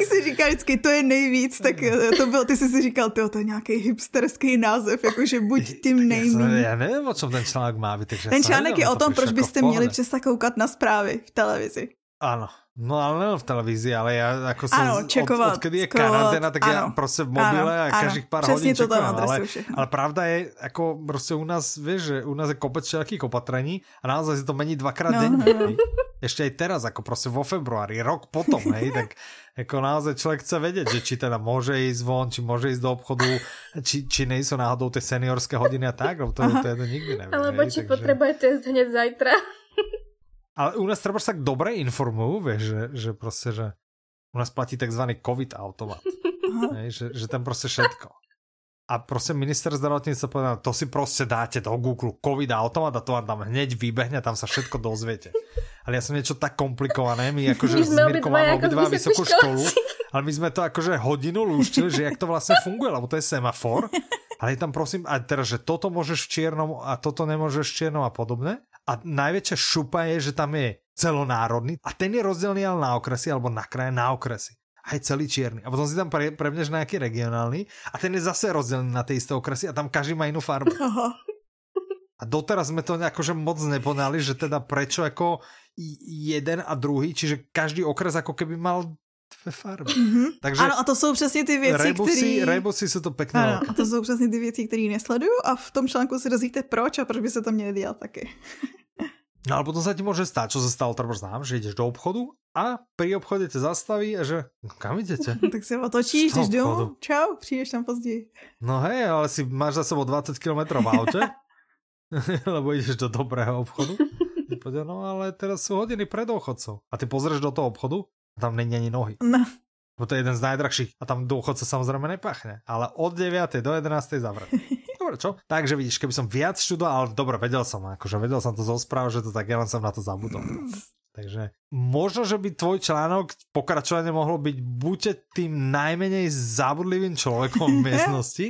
Jak si říká vždycky, to je nejvíc, tak to bylo, ty jsi si říkal, to je nějaký hipsterský název, jakože buď tím nejmíň. Já, já nevím, o čem ten článek má být. Ten článek je o tom, proč byste jako měli přestat koukat na zprávy v televizi. Ano, No ale nejen v televizi, ale já jako jsem ano, čekovat, od, odkedy je karanténa, tak ano, já prostě v mobile ano, a každých pár ano, hodin čekujem, ale, ale pravda je, jako prostě u nás, víš, že u nás je kopec všelakých opatrení a naozaj si to mení dvakrát no, denně. No. Ještě i teraz, jako prostě vo februári, rok potom, hej, tak jako naozaj člověk chce vědět, že či teda může jít von, či může jít do obchodu, či, či nejsou náhodou ty seniorské hodiny a tak, to, to, to, to nikdy nevím. Alebo či takže... potřebujete hned zajtra. Ale u nás treba sa tak dobre informujú, vieš, že, že proste, že u nás platí takzvaný COVID automat. Hej, že, že tam proste všetko. A prostě minister zdravotníctva povedal, to si prostě dáte do Google COVID automat a to vám tam hneď vybehne tam sa všetko dozviete. Ale ja som niečo tak komplikované, my akože s Mirkou máme obidva vysokú školu, ale my sme to akože hodinu lúštili, že jak to vlastne funguje, lebo to je semafor. Ale je tam prosím, a teraz, že toto môžeš v čiernom a toto nemôžeš v čiernom a podobne. A najväčšia šupa je, že tam je celonárodný a ten je rozdelený ale na okresy alebo na kraje na okresy. A je celý čierny. A potom si tam pre, prevneš nejaký regionálny a ten je zase rozdelený na tie isté okresy a tam každý má inú farbu. A doteraz sme to akože moc neponali, že teda prečo ako jeden a druhý, čiže každý okres ako keby mal dvě farby. Mm-hmm. Takže ano, a to jsou přesně ty věci, které... Rebusy jsou to pěkné. Ano, a to jsou přesně ty věci, které nesleduju a v tom článku si dozvíte proč a proč by se to měli dělat taky. No ale potom sa ti môže stať, čo sa stalo treba znám, že ideš do obchodu a pri obchode te zastaví a že no, kam idete? tak se otočíš, jdeš domů, čau, přijdeš tam později. No hej, ale si máš za sebou 20 km v aute, lebo ideš do dobrého obchodu. no ale teraz sú hodiny pred dôchodcov. A ty pozrieš do toho obchodu tam není ani nohy. No. Bo to je jeden z najdrahších a tam dôchodca samozrejme nepachne. Ale od 9. do 11. zavretý. Dobre, čo? Takže vidíš, keby som viac študoval, ale dobre, vedel som, akože vedel som to zo správ, že to tak, ja len som na to zabudol. Takže možno, že by tvoj článok pokračovanie mohlo byť buďte tým najmenej zabudlivým človekom v miestnosti,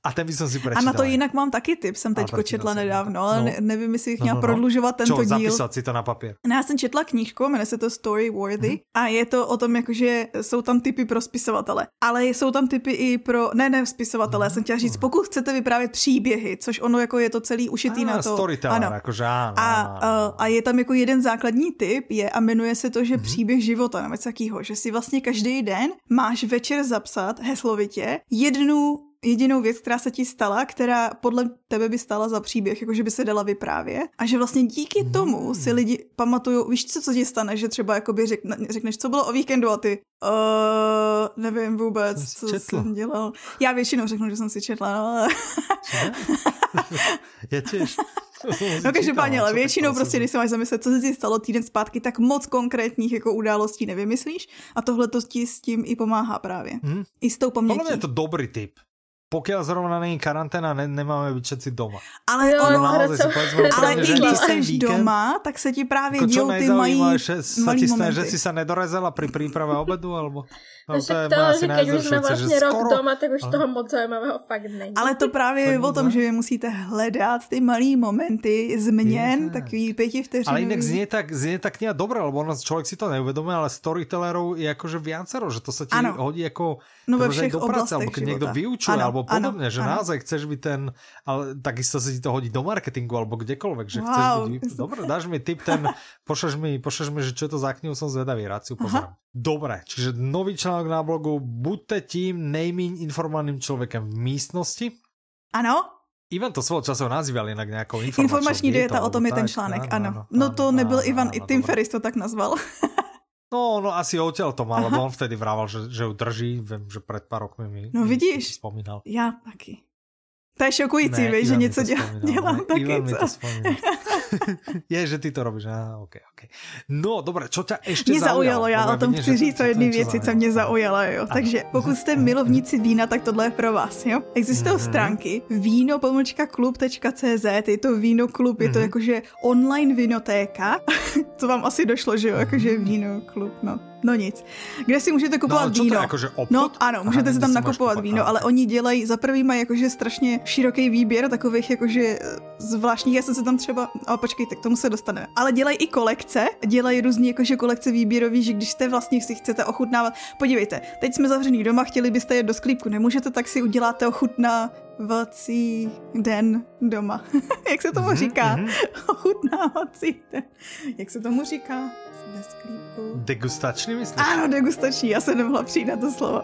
a ten by som si prečítal. A na to jinak mám taky tip, jsem teď četla nedávno, ale no. ne, nevím, jestli bych no, no, no. prodlužovat tento Čo, díl. si to na papír. No, já jsem četla knížku, jmenuje se to Story Worthy hmm. a je to o tom, jakože jsou tam typy pro spisovatele, ale jsou tam typy i pro, ne, ne, spisovatele, hmm. já jsem chtěla říct, pokud chcete vyprávět příběhy, což ono jako je to celý ušitý a, na to. Storyteller, ano. jakože ano. A, a, a, je tam jako jeden základní typ, je a jmenuje se to, že hmm. příběh života, nebo takýho, že si vlastně každý den máš večer zapsat heslovitě jednu jedinou věc, která se ti stala, která podle tebe by stala za příběh, jakože by se dala vyprávět. A že vlastně díky mm. tomu si lidi pamatují, víš co, co ti stane, že třeba jakoby řekne, řekneš, co bylo o víkendu a ty, uh, nevím vůbec, co četla. jsem dělal. Já většinou řeknu, že jsem si četla, no ale... Já těž. No každopádně, ale většinou prostě, když se máš zamyslet, co se ti stalo týden zpátky, tak moc konkrétních jako událostí nevymyslíš a tohle to ti s tím i pomáhá právě. Hmm. I s tou pamětí. Podle mě je to dobrý tip pokiaľ zrovna není karanténa, ne, nemáme být všetci doma. Ale, jo, ono, ale, si povedzme, ale i když jsi doma, tak se ti právě dějou ty mají malý momenty. že si se nedorezala pri príprave obedu, alebo... No, to, je to že keď už jsme vlastně rok skoro... doma, tak už toho moc zajímavého fakt není. Ale to právě je o tom, že vy musíte hledat ty malý momenty změn, je, takový pěti vteřinový. Ale jinak znie tak, znie tak kniha dobré, lebo ono, člověk si to neuvědomuje, ale storytellerov je jakože viacero, že to se ti ano. hodí jako no ve všech do práce, alebo keď niekto vyučuje, ano, alebo podobne, ano, že ano. naozaj chceš byť ten, ale takisto sa ti to hodí do marketingu, alebo kdekoľvek, že wow. chceš byť, dobre, dáš mi tip ten, pošleš mi, pošleš mi, že čo je to za knihu, som zvedavý, rád si pozriem. Dobre, čiže nový článok na blogu, buďte tím nejmíň informovaným člověkem v místnosti. Ano, Ivan to svého času nazýval jinak nějakou informační, informační dieta, o tom je ten článek, ano. ano. No to ano, nebyl ano, Ivan, ano, i Tim Ferris to tak nazval. No, no asi odtiaľ to mal, lebo on vtedy vrával, že, že ju drží, viem, že pred pár rokmi mi, no, vidíš, mi spomínal. Já taky. To je šokující, ne, že něco dělám, dělám taky. Ivan mi to je, že ty to robíš. Ah, okay, okay. No, dobré, čo ťa ještě mě zaujalo? já o tom chci říct o jedné věci, co mě zaujalo. Jo. Takže pokud jste milovníci vína, tak tohle je pro vás. Jo. Existují mm-hmm. stránky víno klub.cz, je to víno klub, je to mm-hmm. jakože online vinotéka. to vám asi došlo, že jo, jakože víno klub, no. No nic. Kde si můžete kupovat no, víno? To je, jakože obchod? No ano, můžete Aha, si tam nakupovat víno, ale oni dělají, za prvý mají jakože strašně široký výběr takových jakože zvláštních, já jsem se tam třeba, počkejte, k tomu se dostaneme. Ale dělají i kolekce, dělají různý jakože kolekce výběrový, že když jste vlastně si chcete ochutnávat, podívejte, teď jsme zavřený doma, chtěli byste jet do sklípku, nemůžete, tak si uděláte ochutná ochutnávací den doma. Jak se tomu mm-hmm, říká? Mm-hmm. Ochutnávací den. Jak se tomu říká? Sklípku. Degustační myslíš? Ano, degustační. Já se nemohla přijít na to slovo.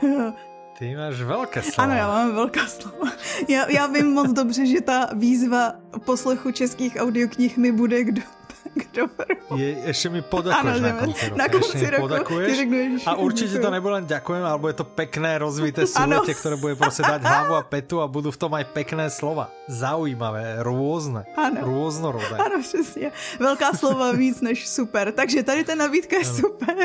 Ty máš velké slova. Ano, já mám velká slova. Já, já vím moc dobře, že ta výzva poslechu českých audioknih mi bude kdo kdo je, Ještě mi podakuješ ano, na konci roku. Na konci roku podakuješ a určitě to nebude len ďakujem, alebo je to pekné, rozvité súlete, které bude prostě dať hlavu a petu a budou v tom aj pekné slova. Zaujímavé, různé, ano. různorodé. Ano, přesně. Velká slova víc než super. Takže tady ta nabídka je ano. super.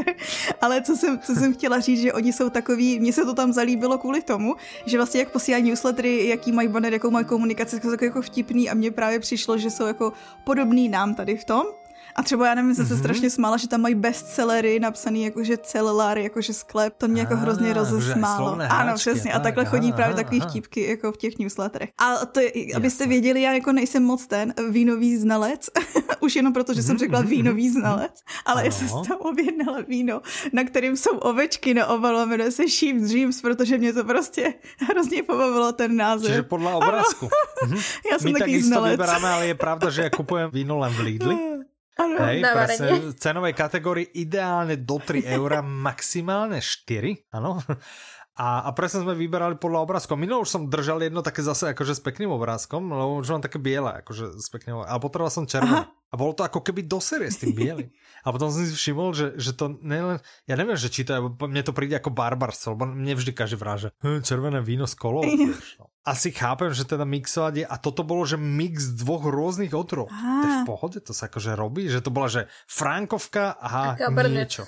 Ale co jsem, co jsem chtěla říct, že oni jsou takový, mně se to tam zalíbilo kvůli tomu, že vlastně jak posílají newslettery, jaký mají banner, jakou mají komunikaci, jsou jako vtipný a mně právě přišlo, že jsou jako podobný nám tady v tom. A třeba já nevím, jsem se mm-hmm. strašně smála, že tam mají bestsellery napsaný jakože celulár, jakože sklep. To mě jako hrozně rozesmálo. Ano, přesně. A takhle chodí právě takový vtipky jako v těch newsletterech. A to abyste věděli, já jako nejsem moc ten vínový znalec, už jenom proto, že jsem řekla mhm, vínový mhm, znalec, ale já jsem tam objednala víno, na kterým jsou ovečky na obalu a jmenuje se Sheep Dreams, protože mě to prostě hrozně pobavilo ten název. Čiže podle obrázku. Mhm. já jsem My taky znalec. vyberáme, ale je pravda, že já kupujem víno len v Lidli. Ano, Hej, presne, v cenovej kategórii ideálne do 3 eura, maximálne 4, áno. A, a presne sme vyberali podľa obrázkov. Minul už som držal jedno také zase akože s pekným obrázkom, lebo už mám také biele, akože s pekným Ale potreboval som červené. A bolo to ako keby do série s tým bielým. A potom som si všimol, že, že to nelen... Ja neviem, že či to je, mne to príde ako barbarstvo, lebo mne vždy každý vráže hm, červené víno s kolou. No. Asi chápem, že teda mixovať je... A toto bolo, že mix dvoch rôznych otrov. To je v pohode, to sa akože robí, že to bola, že Frankovka a niečo.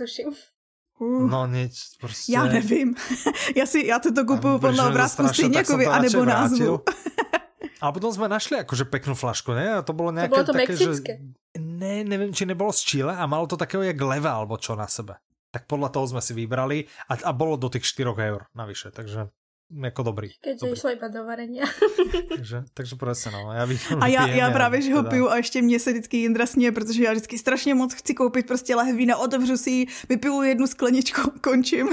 Uh, no nic, prostě... Já nevím. já si, já to kupuju podle obrázku stejně jako vy, anebo názvu. A potom jsme našli jakože peknou flašku, ne? A to bylo nějaké to bylo to také, mexické. že... Ne, nevím, či nebylo z Chile a malo to takého jak leva alebo čo na sebe. Tak podle toho jsme si vybrali a, a bylo do těch 4 eur navyše, takže jako dobrý. Keďže išlo iba do varenia. takže, takže presne, no. Já bych, a já, já právě, že ho teda... piju a ještě mě se vždycky Jindra směje, protože já vždycky strašně moc chci koupit prostě lahve vína, otevřu si ji, vypiju jednu skleničku, končím.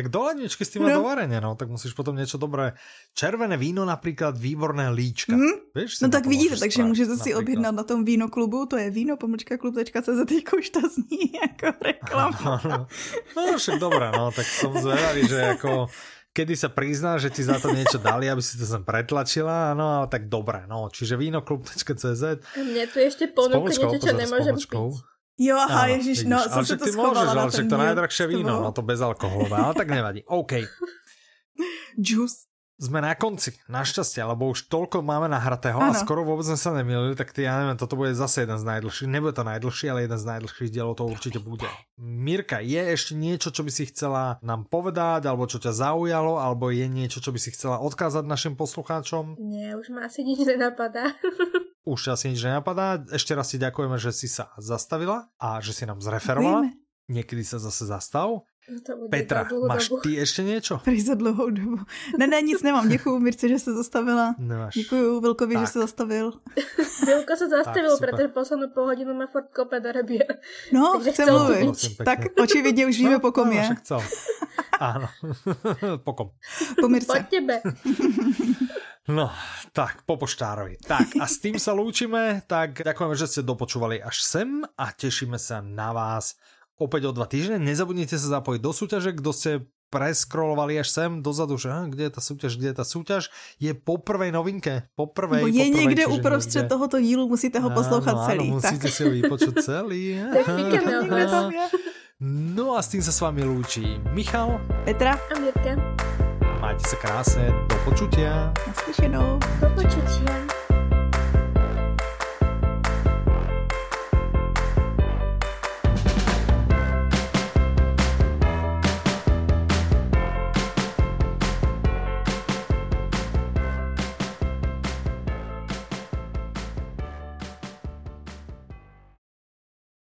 Tak do ledničky s tým no. do varenia, no, tak musíš potom něco dobré. Červené víno například, výborné líčka. Mm. Víš, no tak vidíte, takže můžete si objednat na tom víno klubu, to je víno pomlčka klub.cz, už to zní jako reklama. No, no, no však dobré, no, tak som zvedavý, že jako kedy sa prizná, že ti za to niečo dali, aby si to sem pretlačila, no ale tak dobré, no, čiže vínoklub.cz Mne tu ešte ponúka niečo, čo nemôžem piť. Jo, aha, ano, ježiš, no, ale však ty môžeš, ale však to najdrahšie víno, no to bezalkoholové, ale tak nevadí. OK. Juice sme na konci, našťastie, lebo už toľko máme nahratého ano. a skoro vôbec sme sa nemýlili, tak ty, ja neviem, toto bude zase jeden z najdlhších, nebude to najdlhší, ale jeden z najdlhších dielov to určite bude. Mirka, je ešte niečo, čo by si chcela nám povedať, alebo čo ťa zaujalo, alebo je niečo, čo by si chcela odkázať našim poslucháčom? Nie, už ma asi nič nenapadá. už asi nič nenapadá. Ešte raz si ďakujeme, že si sa zastavila a že si nám zreferovala. Ďakujeme. Niekedy sa zase zastav. Petra, máš dobu. ty ještě něco? Prý za dlouhou dobu. Ne, ne, nic nemám. Děkuju Mirce, že se zastavila. Nemáš. Děkuju Vilkovi, tak. že se zastavil. Vilko se zastavil, tak, protože poslednou půl hodinu má furt kope do rebě. No, Takže chce mluvit. Tak očividně už víme, no, po kom je. No, Áno, po kom. Po Mirce. Po tebe. No, tak, po poštárovi. Tak, a s tým sa lúčime, tak ďakujeme, že ste dopočúvali až sem a tešíme sa na vás opäť o dva týždne. Nezabudnite sa zapojiť do súťaže, kdo ste preskrolovali až sem dozadu, že kde je ta soutěž, kde je ta soutěž, je po prvej novinke, po prvej. je po někde uprostřed někde. tohoto dílu, musíte ho poslouchat ano, celý. Ano, musíte tak. si ho vypočuť celý. no a s tím se s vámi loučí Michal, Petra a Mirka. Majte se krásně, do počutia. Naslyšenou. Do počutia.